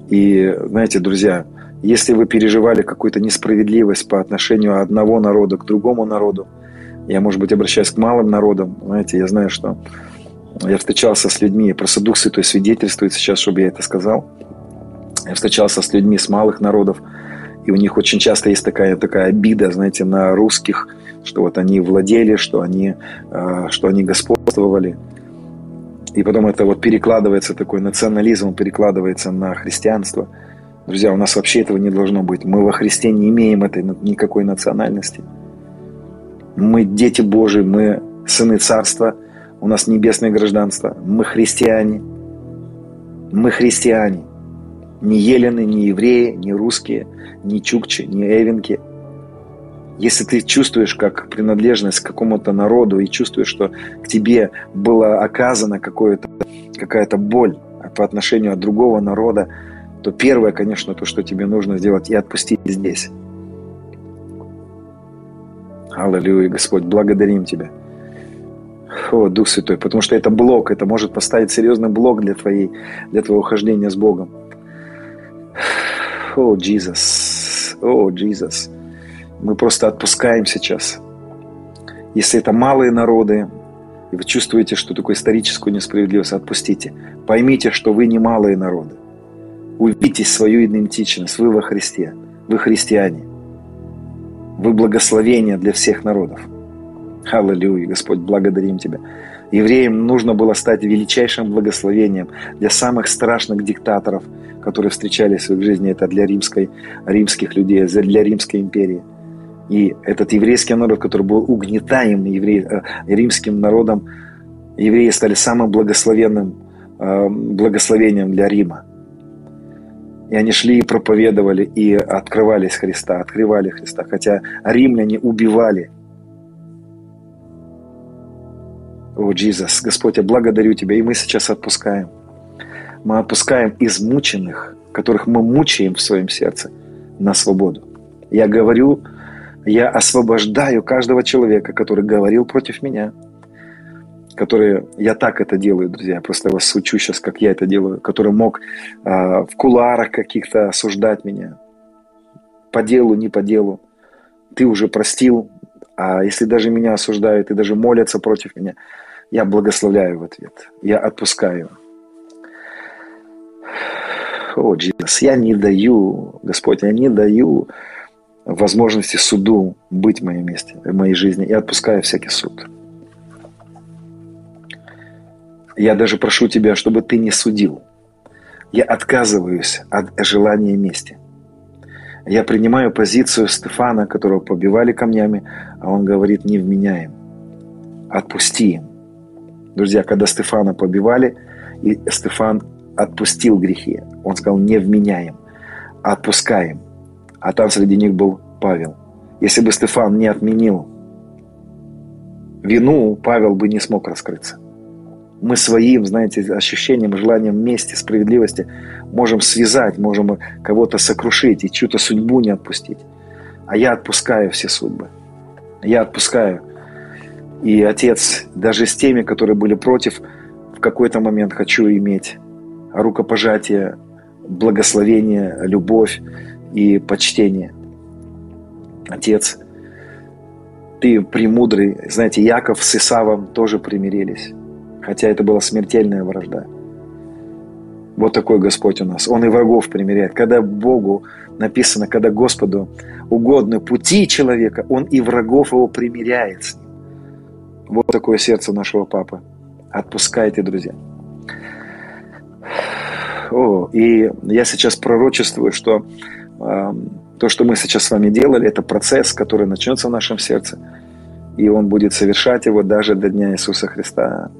Speaker 1: И знаете, друзья, если вы переживали какую-то несправедливость по отношению одного народа к другому народу, Я, может быть, обращаюсь к малым народам. Знаете, я знаю, что я встречался с людьми, просто Дух Святой свидетельствует сейчас, чтобы я это сказал. Я встречался с людьми с малых народов, и у них очень часто есть такая, такая обида, знаете, на русских, что вот они владели, что они, э, что они господствовали. И потом это вот перекладывается, такой национализм перекладывается на христианство. Друзья, у нас вообще этого не должно быть. Мы во Христе не имеем этой никакой национальности. Мы дети Божии, мы сыны Царства, у нас небесное гражданство. Мы христиане. Мы христиане. Не елены, не евреи, не русские, не чукчи, не эвенки. Если ты чувствуешь как принадлежность к какому-то народу и чувствуешь, что к тебе была оказана какая-то боль по отношению от другого народа, то первое, конечно, то, что тебе нужно сделать, и отпустить здесь. Аллилуйя, Господь, благодарим Тебя. О, Дух Святой, потому что это блок, это может поставить серьезный блок для, твоей, для твоего хождения с Богом. О, Иисус, о, Иисус. Мы просто отпускаем сейчас. Если это малые народы, и вы чувствуете, что такое историческую несправедливость, отпустите. Поймите, что вы не малые народы. Увидите свою идентичность. Вы во Христе. Вы христиане. Вы благословение для всех народов. Аллилуйя, Господь, благодарим Тебя. Евреям нужно было стать величайшим благословением для самых страшных диктаторов, которые встречались в их жизни. Это для римской, римских людей, для Римской империи. И этот еврейский народ, который был угнетаем еврей, э, римским народом, евреи стали самым благословенным э, благословением для Рима. И они шли и проповедовали, и открывались Христа, открывали Христа, хотя римляне убивали. О, Иисус, Господь, я благодарю Тебя, и мы сейчас отпускаем. Мы отпускаем измученных, которых мы мучаем в своем сердце, на свободу. Я говорю, я освобождаю каждого человека, который говорил против меня – которые, я так это делаю, друзья, просто вас учу сейчас, как я это делаю, который мог э, в куларах каких-то осуждать меня, по делу, не по делу. Ты уже простил, а если даже меня осуждают и даже молятся против меня, я благословляю в ответ, я отпускаю. О, Иисус, я не даю, Господь, я не даю возможности суду быть в моем месте, в моей жизни. Я отпускаю всякий суд. Я даже прошу тебя, чтобы ты не судил. Я отказываюсь от желания мести. Я принимаю позицию Стефана, которого побивали камнями, а он говорит, не вменяем. Отпусти им. Друзья, когда Стефана побивали, и Стефан отпустил грехи, он сказал, не вменяем, отпускаем. А там среди них был Павел. Если бы Стефан не отменил вину, Павел бы не смог раскрыться мы своим, знаете, ощущением, желанием мести, справедливости можем связать, можем кого-то сокрушить и чью-то судьбу не отпустить. А я отпускаю все судьбы. Я отпускаю. И Отец, даже с теми, которые были против, в какой-то момент хочу иметь рукопожатие, благословение, любовь и почтение. Отец, ты премудрый. Знаете, Яков с Исавом тоже примирились хотя это была смертельная вражда. Вот такой Господь у нас. Он и врагов примиряет. Когда Богу написано, когда Господу угодны пути человека, Он и врагов его примиряет с ним. Вот такое сердце нашего Папы. Отпускайте, друзья. О, и я сейчас пророчествую, что э, то, что мы сейчас с вами делали, это процесс, который начнется в нашем сердце, и он будет совершать его даже до Дня Иисуса Христа.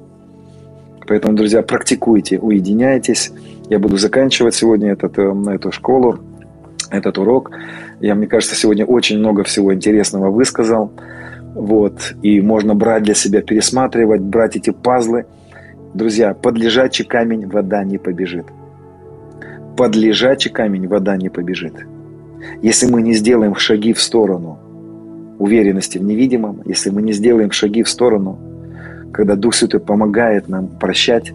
Speaker 1: Поэтому, друзья, практикуйте, уединяйтесь. Я буду заканчивать сегодня этот, э, эту школу, этот урок. Я, мне кажется, сегодня очень много всего интересного высказал. Вот. И можно брать для себя, пересматривать, брать эти пазлы. Друзья, под лежачий камень вода не побежит. Под лежачий камень вода не побежит. Если мы не сделаем шаги в сторону уверенности в невидимом, если мы не сделаем шаги в сторону когда Дух Святой помогает нам прощать,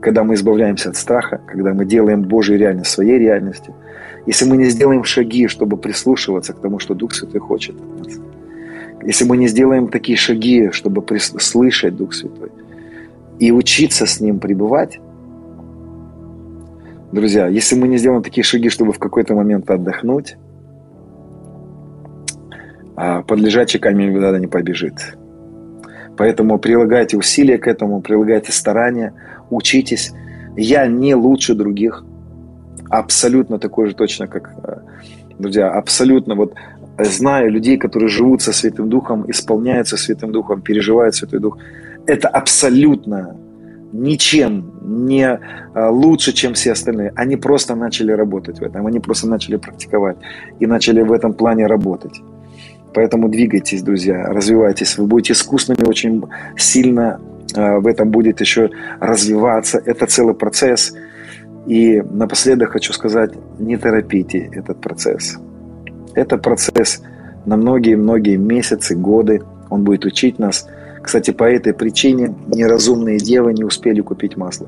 Speaker 1: когда мы избавляемся от страха, когда мы делаем Божью реальность своей реальностью, если мы не сделаем шаги, чтобы прислушиваться к тому, что Дух Святой хочет от нас, если мы не сделаем такие шаги, чтобы слышать Дух Святой и учиться с Ним пребывать, друзья, если мы не сделаем такие шаги, чтобы в какой-то момент отдохнуть, а под лежачий камень никуда не побежит. Поэтому прилагайте усилия к этому, прилагайте старания, учитесь. Я не лучше других. Абсолютно такой же точно, как э, друзья. Абсолютно вот знаю людей, которые живут со Святым Духом, исполняются Святым Духом, переживают Святой Дух. Это абсолютно ничем не э, лучше, чем все остальные. Они просто начали работать в этом, они просто начали практиковать и начали в этом плане работать. Поэтому двигайтесь, друзья, развивайтесь. Вы будете искусными очень сильно э, в этом будет еще развиваться. Это целый процесс. И напоследок хочу сказать, не торопите этот процесс. Это процесс на многие-многие месяцы, годы. Он будет учить нас. Кстати, по этой причине неразумные девы не успели купить масло.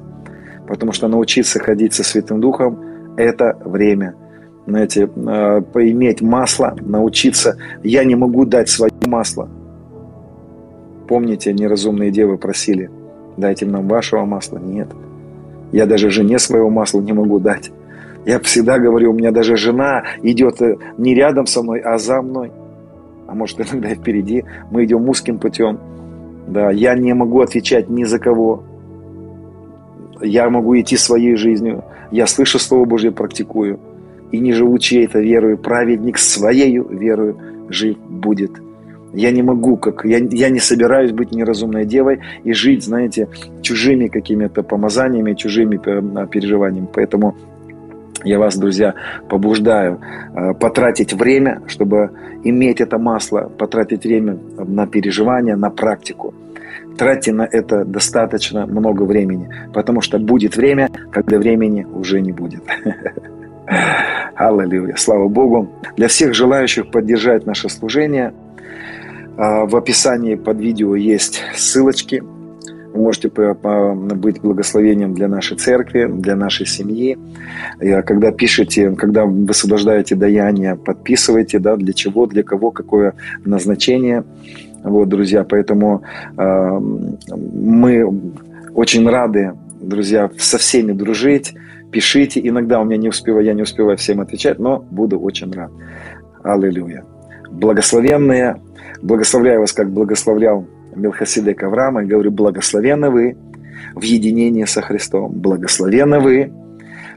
Speaker 1: Потому что научиться ходить со Святым Духом – это время – знаете, э, поиметь масло, научиться. Я не могу дать свое масло. Помните, неразумные девы просили, дайте нам вашего масла. Нет. Я даже жене своего масла не могу дать. Я всегда говорю, у меня даже жена идет э, не рядом со мной, а за мной. А может, иногда и впереди. Мы идем узким путем. Да, я не могу отвечать ни за кого. Я могу идти своей жизнью. Я слышу Слово Божье, практикую и не живу чьей-то верою, праведник своей верою жив будет. Я не могу, как я, я не собираюсь быть неразумной девой и жить, знаете, чужими какими-то помазаниями, чужими э, переживаниями. Поэтому я вас, друзья, побуждаю э, потратить время, чтобы иметь это масло, потратить время на переживание, на практику. Тратьте на это достаточно много времени, потому что будет время, когда времени уже не будет. Аллилуйя. Слава Богу. Для всех желающих поддержать наше служение, а, в описании под видео есть ссылочки. Вы можете быть благословением для нашей церкви, для нашей семьи. Когда пишете, когда высвобождаете даяние, подписывайте, да, для чего, для кого, какое назначение. Вот, друзья, поэтому э, мы очень рады, друзья, со всеми дружить, пишите. Иногда у меня не успеваю, я не успеваю всем отвечать, но буду очень рад. Аллилуйя. Благословенные, благословляю вас, как благословлял Милхасидек Авраама, и говорю, благословенны вы в единении со Христом, благословенны вы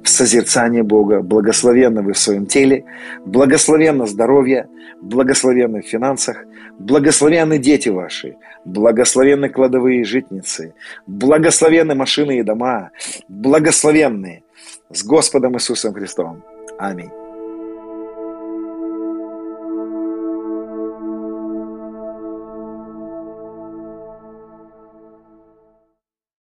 Speaker 1: в созерцании Бога, благословенны вы в своем теле, благословенно здоровье, благословенны в финансах, благословенны дети ваши, благословенны кладовые житницы, благословенны машины и дома, благословенные с Господом Иисусом Христом. Аминь.